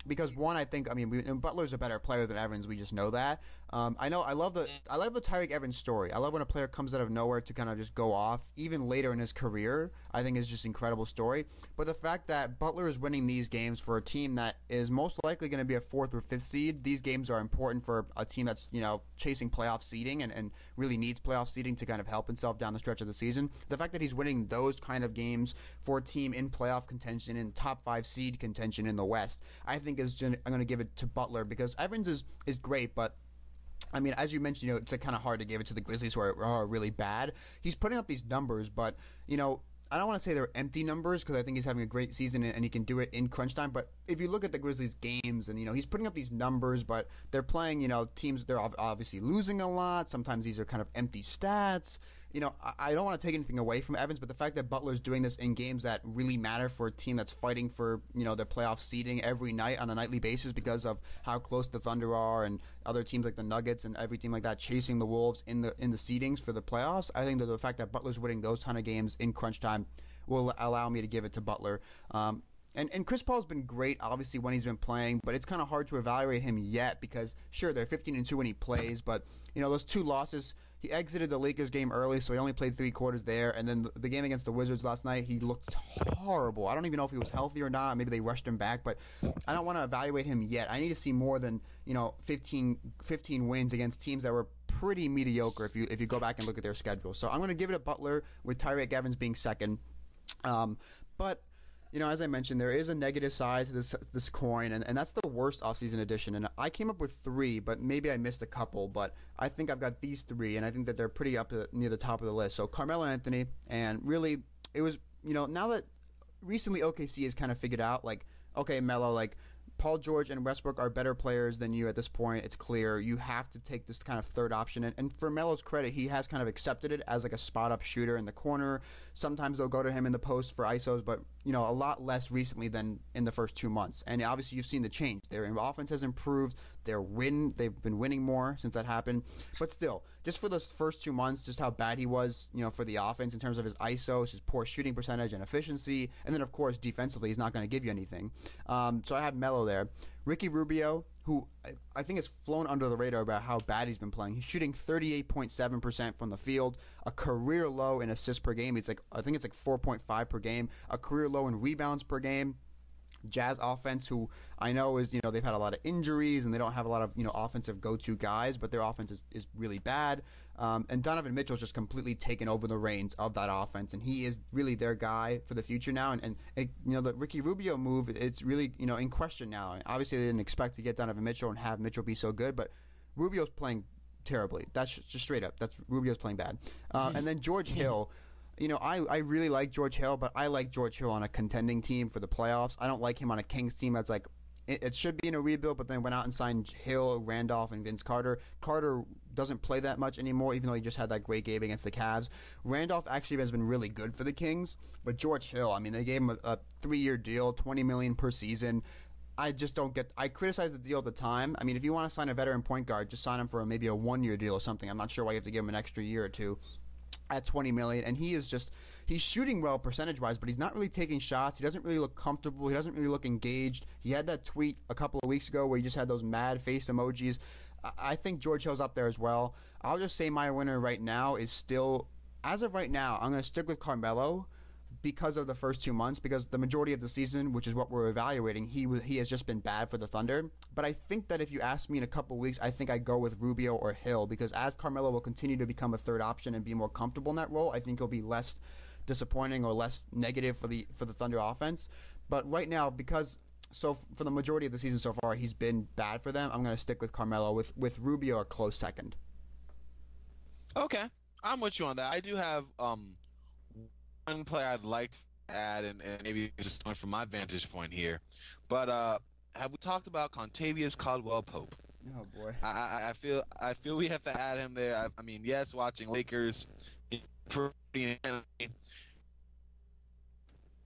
because one, I think I mean we, Butler's a better player than Evans. We just know that. Um, I know I love the I love the Tyreke Evans story. I love when a player comes out of nowhere to kind of just go off, even later in his career. I think is just an incredible story. But the fact that Butler is winning these games for a team that is most likely going to be a fourth or fifth seed, these games are important for a team that's you know chasing playoff seeding and, and really needs playoff seeding to kind of help itself down the stretch of the season. The fact that he's winning those kind of games for a team in playoff contention, in top five seed contention in the West, I think is I'm going to give it to Butler because Evans is is great, but I mean, as you mentioned, you know, it's kind of hard to give it to the Grizzlies who are, are really bad. He's putting up these numbers, but you know, I don't want to say they're empty numbers because I think he's having a great season and he can do it in crunch time. But if you look at the Grizzlies games and you know he's putting up these numbers, but they're playing you know teams they're obviously losing a lot. Sometimes these are kind of empty stats you know, I, I don't want to take anything away from Evans, but the fact that Butler's doing this in games that really matter for a team that's fighting for, you know, their playoff seeding every night on a nightly basis because of how close the Thunder are and other teams like the Nuggets and every team like that chasing the Wolves in the in the seedings for the playoffs. I think that the fact that Butler's winning those ton of games in crunch time will allow me to give it to Butler. Um, and and Chris Paul's been great, obviously when he's been playing, but it's kind of hard to evaluate him yet because sure they're 15 and two when he plays, but you know those two losses he exited the Lakers game early, so he only played three quarters there. And then the, game against the Wizards last night, he looked horrible. I don't even know if he was healthy or not. Maybe they rushed him back, but I don't want to evaluate him yet. I need to see more than you know 15, 15 wins against teams that were pretty mediocre if you if you go back and look at their schedule. So I'm going to give it a Butler with Tyreke Evans being second. Um, but you know, as I mentioned, there is a negative side to this this coin, and, and that's the worst offseason addition. And I came up with three, but maybe I missed a couple. But I think I've got these three, and I think that they're pretty up to, near the top of the list. So Carmelo Anthony, and really, it was you know now that recently OKC has kind of figured out like okay, Melo, like Paul George and Westbrook are better players than you at this point. It's clear. You have to take this kind of third option. And, and for Melo's credit, he has kind of accepted it as like a spot up shooter in the corner. Sometimes they'll go to him in the post for ISOs, but you know a lot less recently than in the first two months. And obviously you've seen the change. Their offense has improved. Their win, they've been winning more since that happened. But still, just for those first two months, just how bad he was, you know, for the offense in terms of his ISOs, his poor shooting percentage and efficiency, and then of course defensively, he's not going to give you anything. Um, so I have Melo there. Ricky Rubio, who I think has flown under the radar about how bad he's been playing. He's shooting 38.7% from the field, a career low in assists per game. He's like I think it's like 4.5 per game, a career low in rebounds per game. Jazz offense, who I know is you know they've had a lot of injuries and they don't have a lot of you know offensive go-to guys, but their offense is, is really bad. Um, and Donovan Mitchell's just completely taken over the reins of that offense, and he is really their guy for the future now. And, and it, you know the Ricky Rubio move, it's really you know in question now. Obviously, they didn't expect to get Donovan Mitchell and have Mitchell be so good, but Rubio's playing terribly. That's just straight up. That's Rubio's playing bad. Uh, and then George Hill you know, I, I really like George Hill, but I like George Hill on a contending team for the playoffs. I don't like him on a Kings team that's like it, it should be in a rebuild, but then went out and signed Hill, Randolph, and Vince Carter. Carter doesn't play that much anymore, even though he just had that great game against the Cavs. Randolph actually has been really good for the Kings, but George Hill, I mean, they gave him a, a three-year deal, twenty million per season. I just don't get. I criticized the deal at the time. I mean, if you want to sign a veteran point guard, just sign him for maybe a one-year deal or something. I'm not sure why you have to give him an extra year or two at 20 million, and he is just he's shooting well percentage wise, but he's not really taking shots. He doesn't really look comfortable. He doesn't really look engaged. He had that tweet a couple of weeks ago where he just had those mad face emojis. I think George Hill's up there as well. I'll just say my winner right now is still, as of right now, I'm going to stick with Carmelo because of the first two months, because the majority of the season, which is what we're evaluating, he he has just been bad for the Thunder. But I think that if you ask me in a couple weeks, I think I go with Rubio or Hill because as Carmelo will continue to become a third option and be more comfortable in that role, I think he'll be less disappointing or less negative for the for the Thunder offense. But right now, because so for the majority of the season so far, he's been bad for them. I'm going to stick with Carmelo with with Rubio a close second. Okay, I'm with you on that. I do have um one play I'd like to add, and, and maybe just from my vantage point here, but uh, have we talked about Kentavious Caldwell Pope? Oh boy. I, I feel I feel we have to add him there. I, I mean, yes, watching Lakers, pretty.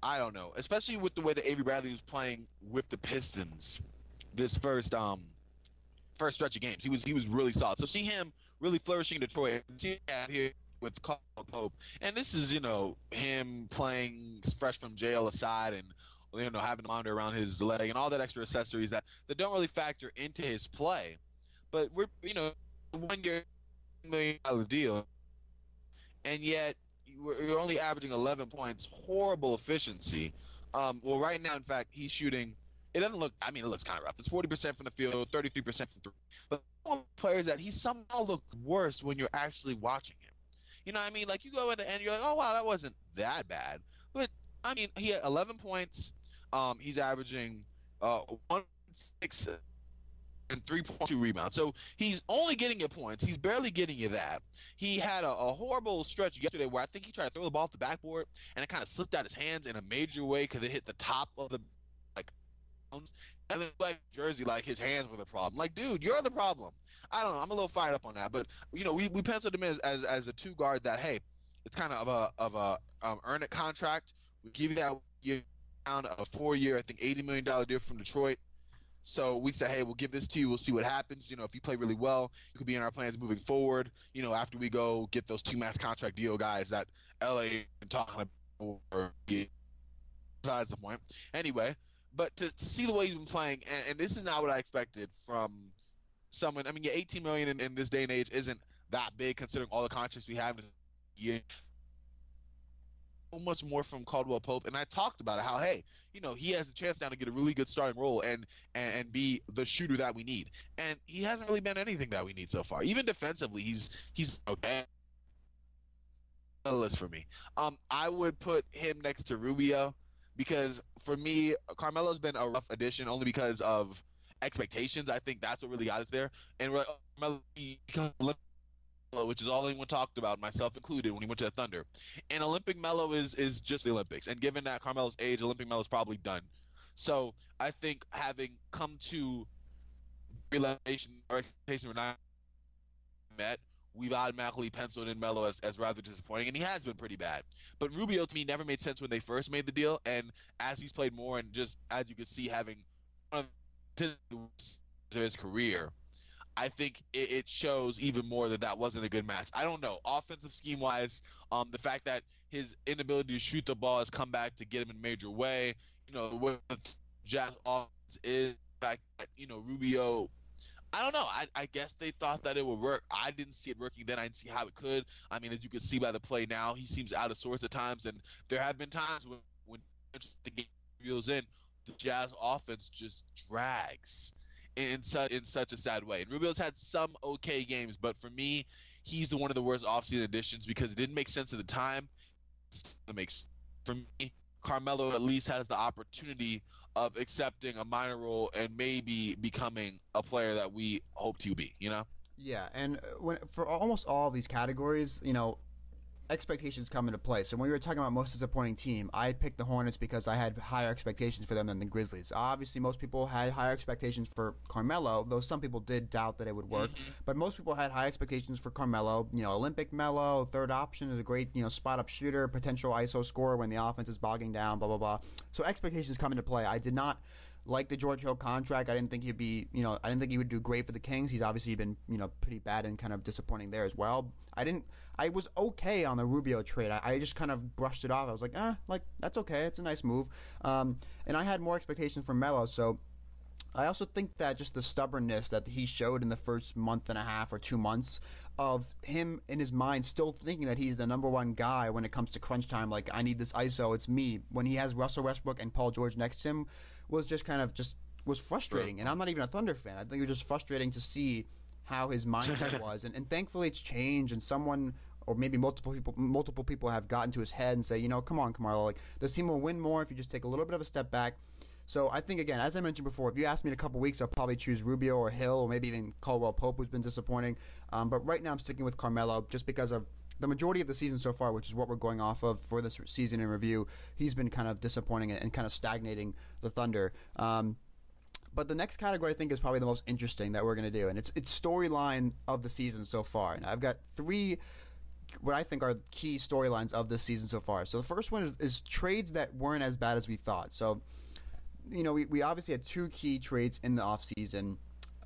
I don't know, especially with the way that Avery Bradley was playing with the Pistons this first um first stretch of games. He was he was really solid. So see him really flourishing in Detroit. See him here with Caldwell Pope, and this is you know him playing fresh from jail aside and you know having a monitor around his leg and all that extra accessories that that don't really factor into his play. But we're you know one year million dollar deal, and yet you're only averaging 11 points. Horrible efficiency. Um, well, right now, in fact, he's shooting. It doesn't look. I mean, it looks kind of rough. It's 40% from the field, 33% from three. But players that he somehow looked worse when you're actually watching him. You know what I mean? Like you go at the end, you're like, oh wow, that wasn't that bad. But I mean, he had 11 points. Um, he's averaging uh, one six and 3.2 rebounds. So he's only getting you points. He's barely getting you that. He had a, a, horrible stretch yesterday where I think he tried to throw the ball off the backboard and it kind of slipped out his hands in a major way because it hit the top of the like and then like Jersey, like his hands were the problem. Like, dude, you're the problem. I don't know. I'm a little fired up on that, but you know, we, we penciled him in as, as, as a two guard that hey, it's kind of a of a um, earn it contract. We give you that year down a four year, I think eighty million dollar deal from Detroit. So we said, hey, we'll give this to you. We'll see what happens. You know, if you play really well, you could be in our plans moving forward. You know, after we go get those two max contract deal guys that LA been talking about besides the point. Anyway, but to, to see the way he's been playing, and, and, this is not what I expected from someone. I mean, yeah, 18 million in, in this day and age isn't that big considering all the contracts we have in year so much more from Caldwell Pope, and I talked about it. How hey, you know, he has a chance now to get a really good starting role and and, and be the shooter that we need. And he hasn't really been anything that we need so far. Even defensively, he's he's okay. List for me. Um, I would put him next to Rubio because for me, Carmelo's been a rough addition only because of expectations. I think that's what really got us there. And we're like, oh, Carmelo which is all anyone talked about, myself included, when he went to the Thunder. And Olympic Melo is is just the Olympics. And given that Carmelo's age, Olympic Melo is probably done. So I think having come to realization or expectation were not met, we've automatically penciled in Melo as, as rather disappointing, and he has been pretty bad. But Rubio to me never made sense when they first made the deal, and as he's played more, and just as you can see, having one of his career, I think it, it, shows even more that that wasn't a good match. I don't know. Offensive scheme wise, um, the fact that his inability to shoot the ball has come back to get him in a major way. You know, what Jazz offense is, the fact that, you know, Rubio I don't know. I, I, guess they thought that it would work. I didn't see it working then. I didn't see how it could. I mean, as you can see by the play now, he seems out of sorts at times, and there have been times when when the game in, the Jazz offense just drags in such in such a sad way. And Rubio's had some okay games, but for me, he's one of the worst offseason additions because it didn't make sense at the time. It makes for me, Carmelo at least has the opportunity of accepting a minor role and maybe becoming a player that we hope to be. You know. Yeah, and uh, when for almost all these categories, you know, expectations come into play. So when we were talking about most disappointing team, I picked the Hornets because I had higher expectations for them than the Grizzlies. Obviously, most people had higher expectations for Carmelo, though some people did doubt that it would work. Mm-hmm. But most people had high expectations for Carmelo. You know, Olympic Melo, third option is a great you know spot up shooter, potential ISO scorer when the offense is bogging down, blah blah blah. So expectations come into play. I did not like the George Hill contract. I didn't think he'd be, you know, I didn't think he would do great for the Kings. He's obviously been, you know, pretty bad and kind of disappointing there as well. I didn't, I was okay on the Rubio trade. I, I just kind of brushed it off. I was like, ah, like that's okay. It's a nice move. Um, and I had more expectations from Melo, so. I also think that just the stubbornness that he showed in the first month and a half or two months of him in his mind still thinking that he's the number one guy when it comes to crunch time. Like, I need this ISO, it's me. When he has Russell Westbrook and Paul George next to him, was just kind of just was frustrating. And I'm not even a Thunder fan. I think it was just frustrating to see how his mindset was. And, and thankfully it's changed. And someone or maybe multiple people multiple people have gotten to his head and say, you know, come on, Carmelo, like this team will win more if you just take a little bit of a step back. So I think again, as I mentioned before, if you ask me in a couple weeks, I'll probably choose Rubio or Hill or maybe even Caldwell Pope, who's been disappointing. Um, but right now, I'm sticking with Carmelo just because of the majority of the season so far, which is what we're going off of for this season in review, he's been kind of disappointing and kind of stagnating the Thunder. Um, but the next category I think is probably the most interesting that we're going to do, and it's it's storyline of the season so far. And I've got three what I think are key storylines of this season so far. So the first one is, is trades that weren't as bad as we thought. So you know, we, we obviously had two key trades in the offseason.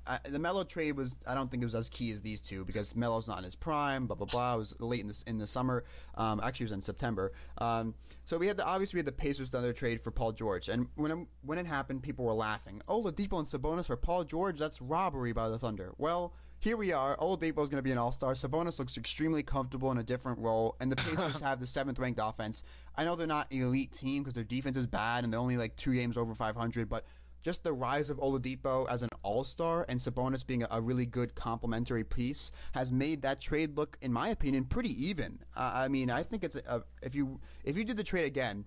Uh, the Melo trade was I don't think it was as key as these two because Melo's not in his prime. Blah blah blah. It was late in the in the summer. Um, actually, it was in September. Um, so we had the obviously we had the Pacers Thunder trade for Paul George, and when it, when it happened, people were laughing. Oh, Oladipo and Sabonis for Paul George. That's robbery by the Thunder. Well. Here we are. Oladipo is going to be an all-star. Sabonis looks extremely comfortable in a different role, and the Pacers have the seventh-ranked offense. I know they're not an elite team because their defense is bad, and they're only like two games over 500. But just the rise of Oladipo as an all-star and Sabonis being a, really good complementary piece has made that trade look, in my opinion, pretty even. Uh, I mean, I think it's a, a, if you if you did the trade again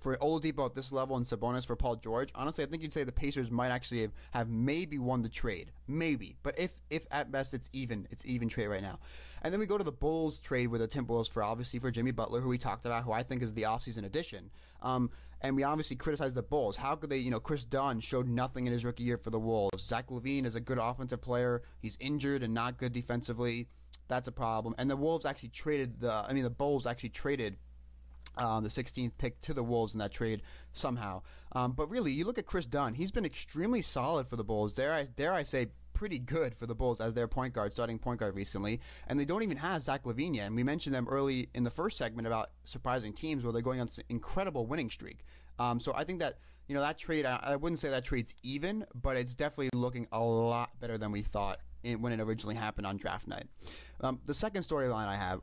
for Oladipo at this level and Sabonis for Paul George, honestly, I think you'd say the Pacers might actually have, have maybe won the trade, maybe. But if if at best it's even, it's even trade right now. And then we go to the Bulls trade with the Timberwolves for obviously for Jimmy Butler, who we talked about, who I think is the offseason addition. Um, and we obviously criticized the Bulls. How could they, you know, Kris Dunn showed nothing in his rookie year for the Wolves. Zach LaVine is a good offensive player. He's injured and not good defensively. That's a problem. And the Wolves actually traded the, I mean, the Bulls actually traded um, the 16th pick to the Wolves in that trade somehow. Um, but really, you look at Kris Dunn; he's been extremely solid for the Bulls. Dare I dare I say, pretty good for the Bulls as their point guard, starting point guard recently. And they don't even have Zach LaVine yet. And we mentioned them early in the first segment about surprising teams where they're going on this incredible winning streak. Um, so I think that you know that trade. I, I, wouldn't say that trade's even, but it's definitely looking a lot better than we thought when it originally happened on draft night. Um, the second storyline I have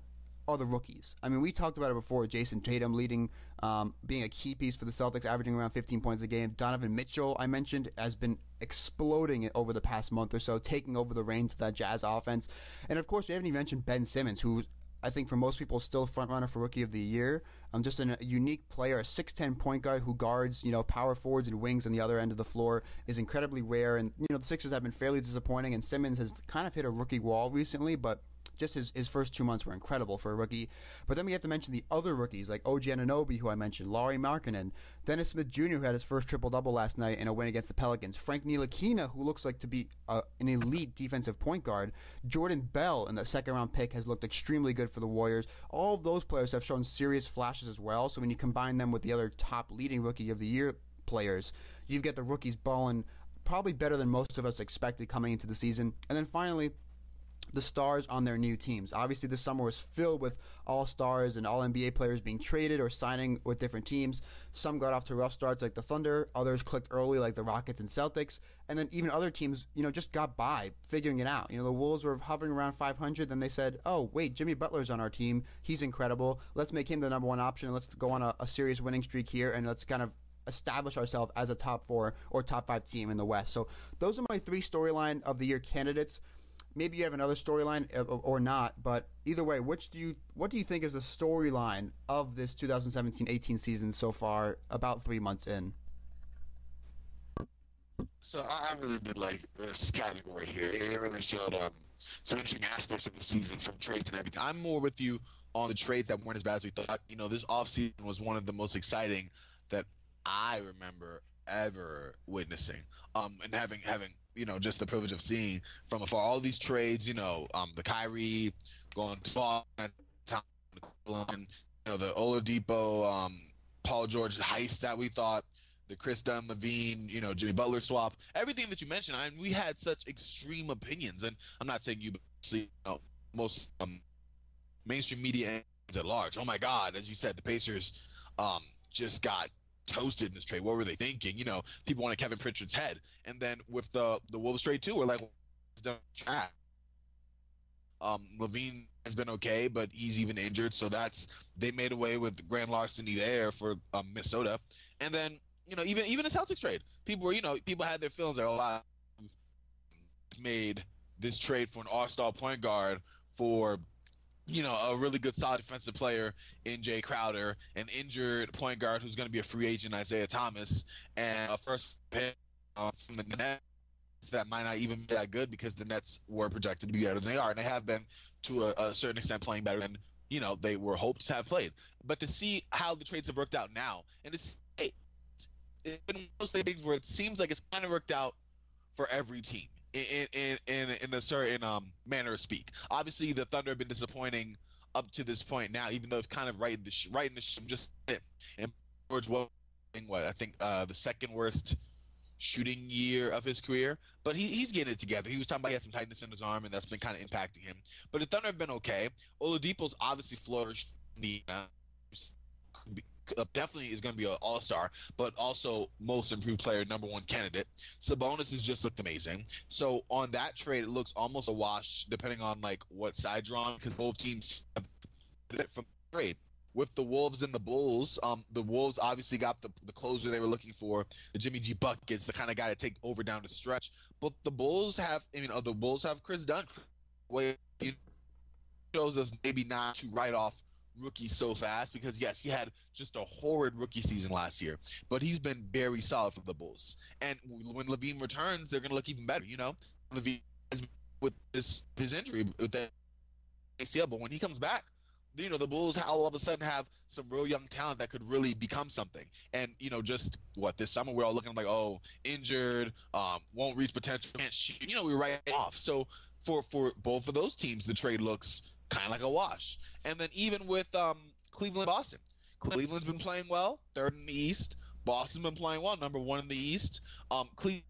are the rookies. I mean, we talked about it before. Jayson Tatum leading, um, being a key piece for the Celtics, averaging around 15 points a game. Donovan Mitchell, I mentioned, has been exploding over the past month or so, taking over the reins of that Jazz offense. And of course, we haven't even mentioned Ben Simmons, who I think for most people still front runner for Rookie of the Year. Um, just a unique player, a 6'10 point guard who guards, you know, power forwards and wings on the other end of the floor is incredibly rare. And, you know, the Sixers have been fairly disappointing, and Simmons has kind of hit a rookie wall recently, but just his, his first two months were incredible for a rookie. But then we have to mention the other rookies like OG Anunoby, who I mentioned, Lauri Markkanen, Dennis Smith Jr., who had his first triple double last night in a win against the Pelicans, Frank Ntilikina, who looks like to be uh, an elite defensive point guard, Jordan Bell in the second round pick has looked extremely good for the Warriors. All of those players have shown serious flashes as well. So when you combine them with the other top leading rookie of the year players, you've got the rookies balling probably better than most of us expected coming into the season. And then finally, the stars on their new teams. Obviously, this summer was filled with all stars and all NBA players being traded or signing with different teams. Some got off to rough starts like the Thunder, others clicked early like the Rockets and Celtics, and then even other teams, you know, just got by figuring it out. You know, the Wolves were hovering around 500, then they said, "Oh, wait, Jimmy Butler's on our team. He's incredible. Let's make him the number one option and let's go on a, a serious winning streak here and let's kind of establish ourselves as a top four or top five team in the West. So those are my three storyline of the year candidates maybe you have another storyline or not, but either way, which do you what do you think is the storyline of this 2017-18 season so far? About three months in. So I really did like this category here. It really showed um, some interesting aspects of the season from trades and everything. I'm more with you on the trades that weren't as bad as we thought. You know, this offseason was one of the most exciting that I remember ever witnessing. Um, and having having you know just the privilege of seeing from afar all these trades. You know, um, the Kyrie going to Boston, you know, the Oladipo, um, Paul George heist that we thought. The Kris Dunn, LaVine, you know, Jimmy Butler swap, everything that you mentioned. I mean, we had such extreme opinions, and I'm not saying you, you know, most um, mainstream media at large. Oh my God, as you said, the Pacers um, just got toasted in this trade. What were they thinking? You know, people wanted Kevin Pritchard's head, and then with the the Wolves trade too, we're like, track. Um, LaVine has been okay, but he's even injured, so that's they made away with grand larceny there for um, Minnesota, and then you know even even the Celtics trade, people were you know people had their feelings there a lot made this trade for an all-star point guard for you know, a really good solid defensive player in Jae Crowder, an injured point guard who's going to be a free agent, Isaiah Thomas, and a first pick uh, from the Nets that might not even be that good because the Nets were projected to be better than they are, and they have been to a, a certain extent playing better than you know they were hoped to have played. But to see how the trades have worked out now, and it's, it's been one of those things where it seems like it's kind of worked out for every team in in in, in a certain um, manner of speak. Obviously, the Thunder have been disappointing up to this point now, even though it's kind of right in the sh- right in the sh- just and George was what I think uh, the second worst shooting year of his career, but he, he's getting it together. He was talking about he had some tightness in his arm, and that's been kind of impacting him. But the Thunder have been okay. Oladipo's obviously flourished. The uh, definitely is going to be an all star, but also most improved player, number one candidate. Sabonis has just looked amazing. So on that trade, it looks almost a wash, depending on like what side you're on, because both teams have it from trade with the Wolves and the Bulls, um, the Wolves obviously got the, the closer they were looking for, the Jimmy G buckets, the kind of guy to take over down the stretch. But the Bulls have, I mean, uh, the Bulls have Kris Dunn, he shows us maybe not to write off rookie so fast because yes, he had just a horrid rookie season last year, but he's been very solid for the Bulls. And when LaVine returns, they're going to look even better. You know, LaVine with his his injury with that ACL, but when he comes back you know the Bulls all of a sudden have some real young talent that could really become something. And you know, just what this summer we're all looking like, oh, injured, um, won't reach potential, can't shoot. You know, we write off. So for for both of those teams, the trade looks kind of like a wash. And then even with um, Cleveland, Boston, Cleveland's been playing well, third in the East. Boston's been playing well, number one in the East. Um, Cleveland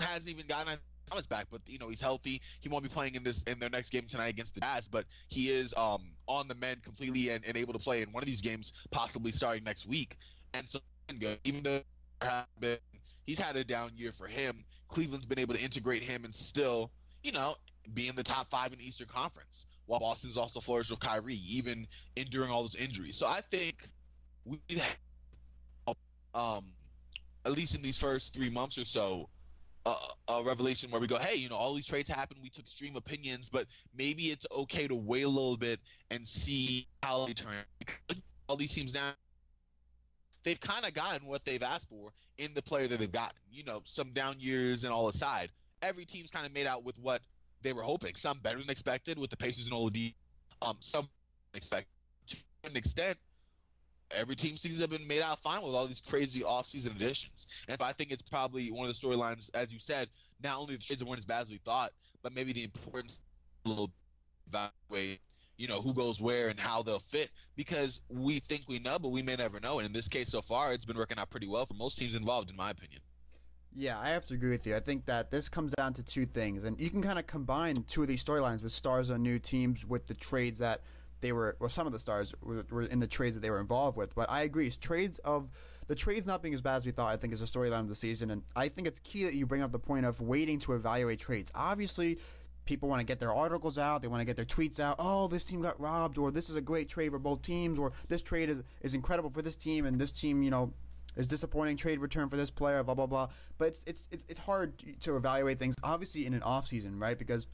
hasn't even gotten Thomas back, but you know he's healthy. He won't be playing in this in their next game tonight against the Jazz, but he is um, on the mend completely and, and able to play in one of these games, possibly starting next week. And so even though he's had a down year for him, Cleveland's been able to integrate him and still, you know, be in the top five in the Eastern Conference. While Boston's also flourished with Kyrie, even enduring all those injuries. So I think we um, at least in these first three months or so, a, a, revelation where we go, hey, you know, all these trades happen. We took extreme opinions, but maybe it's okay to wait a little bit and see how they turn. All these teams now, they've kind of gotten what they've asked for in the player that they've gotten. You know, some down years and all aside, every team's kind of made out with what they were hoping. Some better than expected with the Pacers and Oladipo. Um, some expected to an extent every team seasons have been made out fine with all these crazy offseason additions. And so I think it's probably one of the storylines, as you said, not only the trades weren't as bad as we thought, but maybe the importance little evaluate, you know, who goes where and how they'll fit because we think we know, but we may never know. And in this case so far, it's been working out pretty well for most teams involved, in my opinion. Yeah, I have to agree with you. I think that this comes down to two things, and you can kind of combine two of these storylines with stars on new teams with the trades that – they were well some of the stars were, were in the trades that they were involved with. But I agree, trades of the trades not being as bad as we thought, I think, is a storyline of the season. And I think it's key that you bring up the point of waiting to evaluate trades. Obviously, people want to get their articles out, they want to get their tweets out. Oh, this team got robbed, or this is a great trade for both teams, or this trade is, is incredible for this team, and this team, you know, is disappointing trade return for this player, blah blah blah. But it's it's it's, it's hard to evaluate things, obviously in an off season, right? Because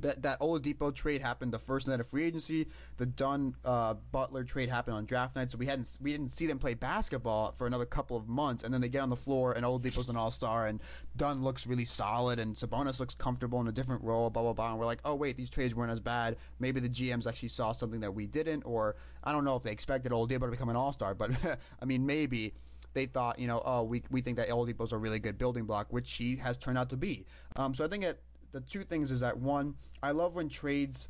that that Oladipo trade happened the first night of free agency. The Dunn uh, Butler trade happened on draft night, so we hadn't we didn't see them play basketball for another couple of months, and then they get on the floor and Oladipo's an All Star, and Dunn looks really solid, and Sabonis looks comfortable in a different role, blah blah blah. And we're like, oh wait, these trades weren't as bad. Maybe the GMs actually saw something that we didn't, or I don't know if they expected Oladipo to become an All Star, but I mean maybe they thought, you know, oh, we, we think that Oladipo's a really good building block, which he has turned out to be. Um, so I think it, the two things is that one, I love when trades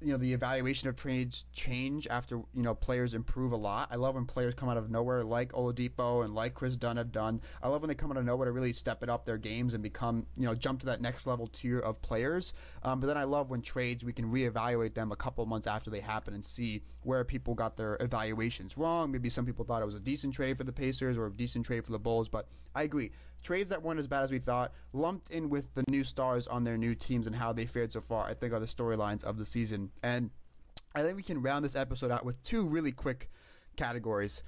you know the evaluation of trades change after you know players improve a lot. I love when players come out of nowhere, like Oladipo and like Chris Dunn have done. I love when they come out of nowhere to really step it up their games and become you know jump to that next level tier of players. Um, but then I love when trades we can reevaluate them a couple months after they happen and see where people got their evaluations wrong. Maybe some people thought it was a decent trade for the Pacers or a decent trade for the Bulls, but I agree trades that weren't as bad as we thought, lumped in with the new stars on their new teams and how they fared so far, I think are the storylines of the season. And I think we can round this episode out with two really quick categories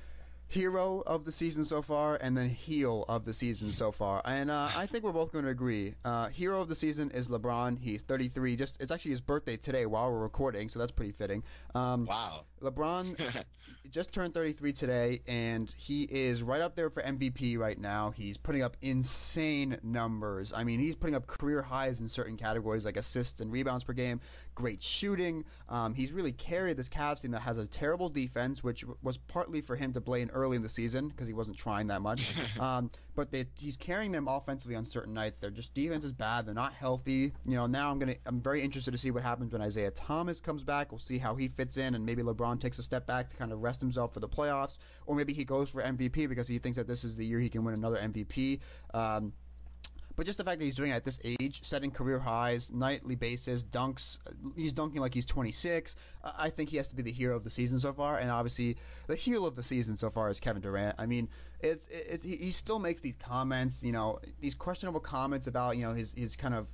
hero of the season so far and then heel of the season so far. And uh, I think we're both going to agree. Uh, hero of the season is LeBron. He's 33. Just it's actually his birthday today while we're recording, so that's pretty fitting. Um, wow. LeBron just turned 33 today, and he is right up there for MVP right now. He's putting up insane numbers. I mean, he's putting up career highs in certain categories like assists and rebounds per game, great shooting. Um, he's really carried this Cavs team that has a terrible defense, which was partly for him to blame early in the season because he wasn't trying that much. um, but they, he's carrying them offensively on certain nights. Their just defense is bad. They're not healthy. You know, now I'm gonna I'm very interested to see what happens when Isaiah Thomas comes back. We'll see how he fits in, and maybe LeBron takes a step back to kind of rest himself for the playoffs, or maybe he goes for MVP because he thinks that this is the year he can win another MVP. Um, but just the fact that he's doing it at this age, setting career highs, nightly basis, dunks, he's dunking like he's 26. I think he has to be the hero of the season so far, and obviously the heel of the season so far is Kevin Durant. I mean, it's, it's he still makes these comments, you know, these questionable comments about you know his his kind of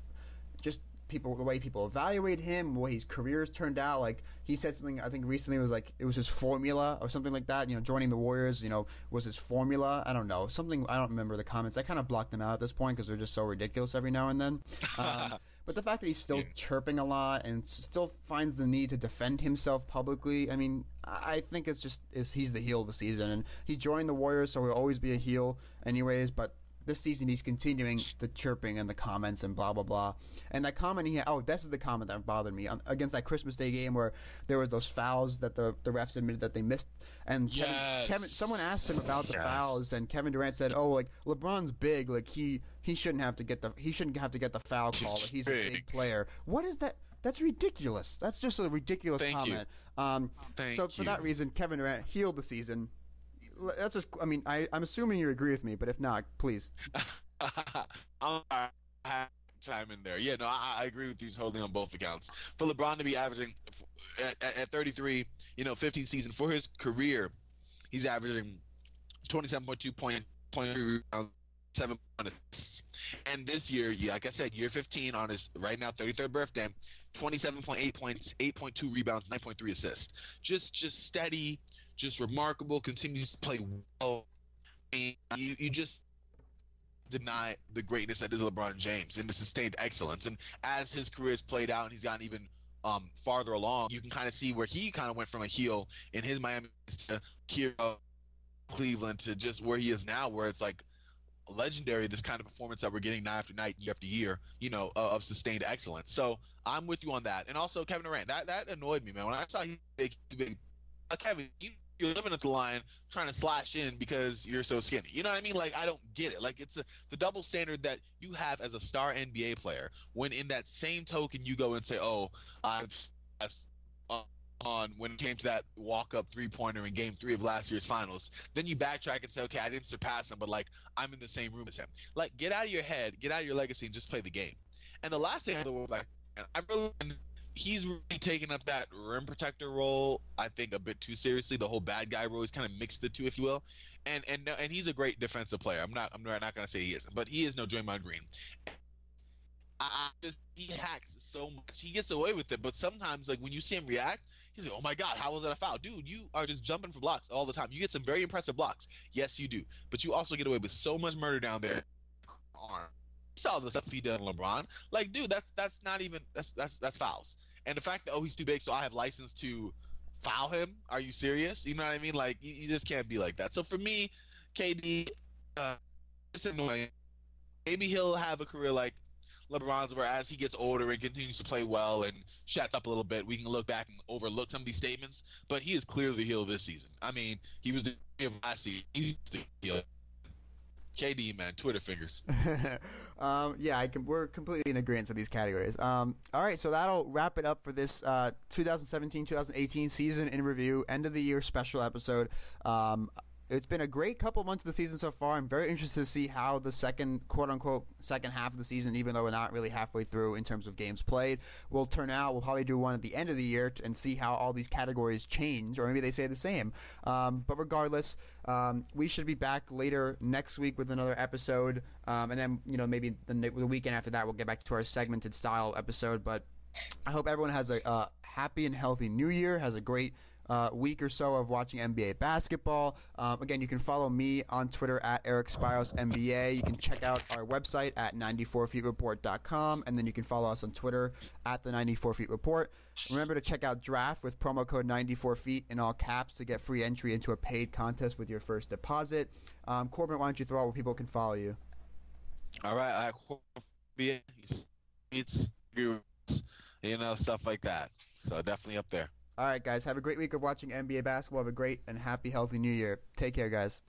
just people the way people evaluate him, the way his career's turned out. Like he said something I think recently was like it was his formula or something like that. You know, joining the Warriors, you know, was his formula. I don't know something. I don't remember the comments. I kind of blocked them out at this point because they're just so ridiculous every now and then. Um, but the fact that he's still chirping a lot and still finds the need to defend himself publicly, I mean, I think it's just is he's the heel of the season, and he joined the Warriors, so he'll always be a heel, anyways. But this season he's continuing the chirping and the comments and blah blah blah. And that comment he had, oh, this is the comment that bothered me um, against that Christmas Day game where there were those fouls that the the refs admitted that they missed. And yes. Kevin, Kevin, someone asked him about the yes. fouls, and Kevin Durant said, "Oh, like LeBron's big, like he he shouldn't have to get the he shouldn't have to get the foul call. Like, he's big. a big player. What is that?" That's ridiculous. That's just a ridiculous Thank comment. You. Um, Thank so for you. that reason, Kevin Durant healed the season that's just. I mean, I, I'm assuming you agree with me, but if not, please. I'll time in there. Yeah, no, I, I, agree with you totally on both accounts. For LeBron to be averaging at, at 33, you know, 15 season for his career, he's averaging 27.2 point seven points. And this year, yeah, like I said, year 15 on his right now 33rd birthday, 27.8 points, 8.2 rebounds, 9.3 assists. Just just steady, just remarkable. Continues to play well. you, you just deny the greatness that is LeBron James and the sustained excellence. And as his career has played out and he's gotten even um, farther along, you can kind of see where he kind of went from a heel in his Miami to hero Cleveland to just where he is now, where it's like legendary this kind of performance that we're getting night after night, year after year, you know, uh, of sustained excellence. So I'm with you on that. And also Kevin Durant, that that annoyed me, man. When I saw he big, big uh, Kevin, you you're living at the line trying to slash in because you're so skinny. You know what I mean? Like I don't get it. Like it's a, the double standard that you have as a star NBA player. When in that same token you go and say, "Oh, I've on when it came to that walk up three pointer in game three of last year's finals. Then you backtrack and say, okay, I didn't surpass him, but like I'm in the same room as him. Like get out of your head, get out of your legacy, and just play the game. And the last thing I like, I really he's really taken up that rim protector role. I think a bit too seriously. The whole bad guy role. He's kind of mixed the two, if you will. And and and he's a great defensive player. I'm not I'm not going to say he isn't, but he is no Draymond Green. I, I just he hacks so much. He gets away with it, but sometimes like when you see him react, he's like, "Oh my god, how was that a foul, dude? You are just jumping for blocks all the time. You get some very impressive blocks. Yes, you do, but you also get away with so much murder down there. Arm. Saw the stuff he did on LeBron. Like, dude, that's that's not even that's that's that's fouls. And the fact that oh he's too big, so I have license to foul him. Are you serious? You know what I mean? Like you, you just can't be like that. So for me, KD, uh, it's annoying. Maybe he'll have a career like LeBron's, where as he gets older and continues to play well and shats up a little bit, we can look back and overlook some of these statements. But he is clearly the heel this season. I mean, he was the heel last season. He's the heel. KD, man, Twitter fingers. um, yeah, can, we're completely in agreement on these categories. Um, all right, so that'll wrap it up for this 2017-2018 uh, season in review, end of the year special episode. Um, it's been a great couple months of the season so far. I'm very interested to see how the second quote unquote second half of the season, even though we're not really halfway through in terms of games played, will turn out. We'll probably do one at the end of the year and see how all these categories change, or maybe they say the same. Um, but regardless, um, we should be back later next week with another episode, um, and then you know maybe the, the weekend after that we'll get back to our segmented style episode. But I hope everyone has a uh, happy and healthy New Year, has a great uh, week or so of watching NBA basketball. Um, again, you can follow me on Twitter at Eric Spiros NBA. You can check out our website at 94feetreport.com, and then you can follow us on Twitter at the 94 Feet Report. Remember to check out Draft with promo code 94feet in all caps to get free entry into a paid contest with your first deposit. Um, Corban, why don't you throw out where people can follow you? All right, I it's you know stuff like that. So definitely up there. All right, guys. Have a great week of watching NBA basketball. Have a great and happy, healthy New Year. Take care, guys.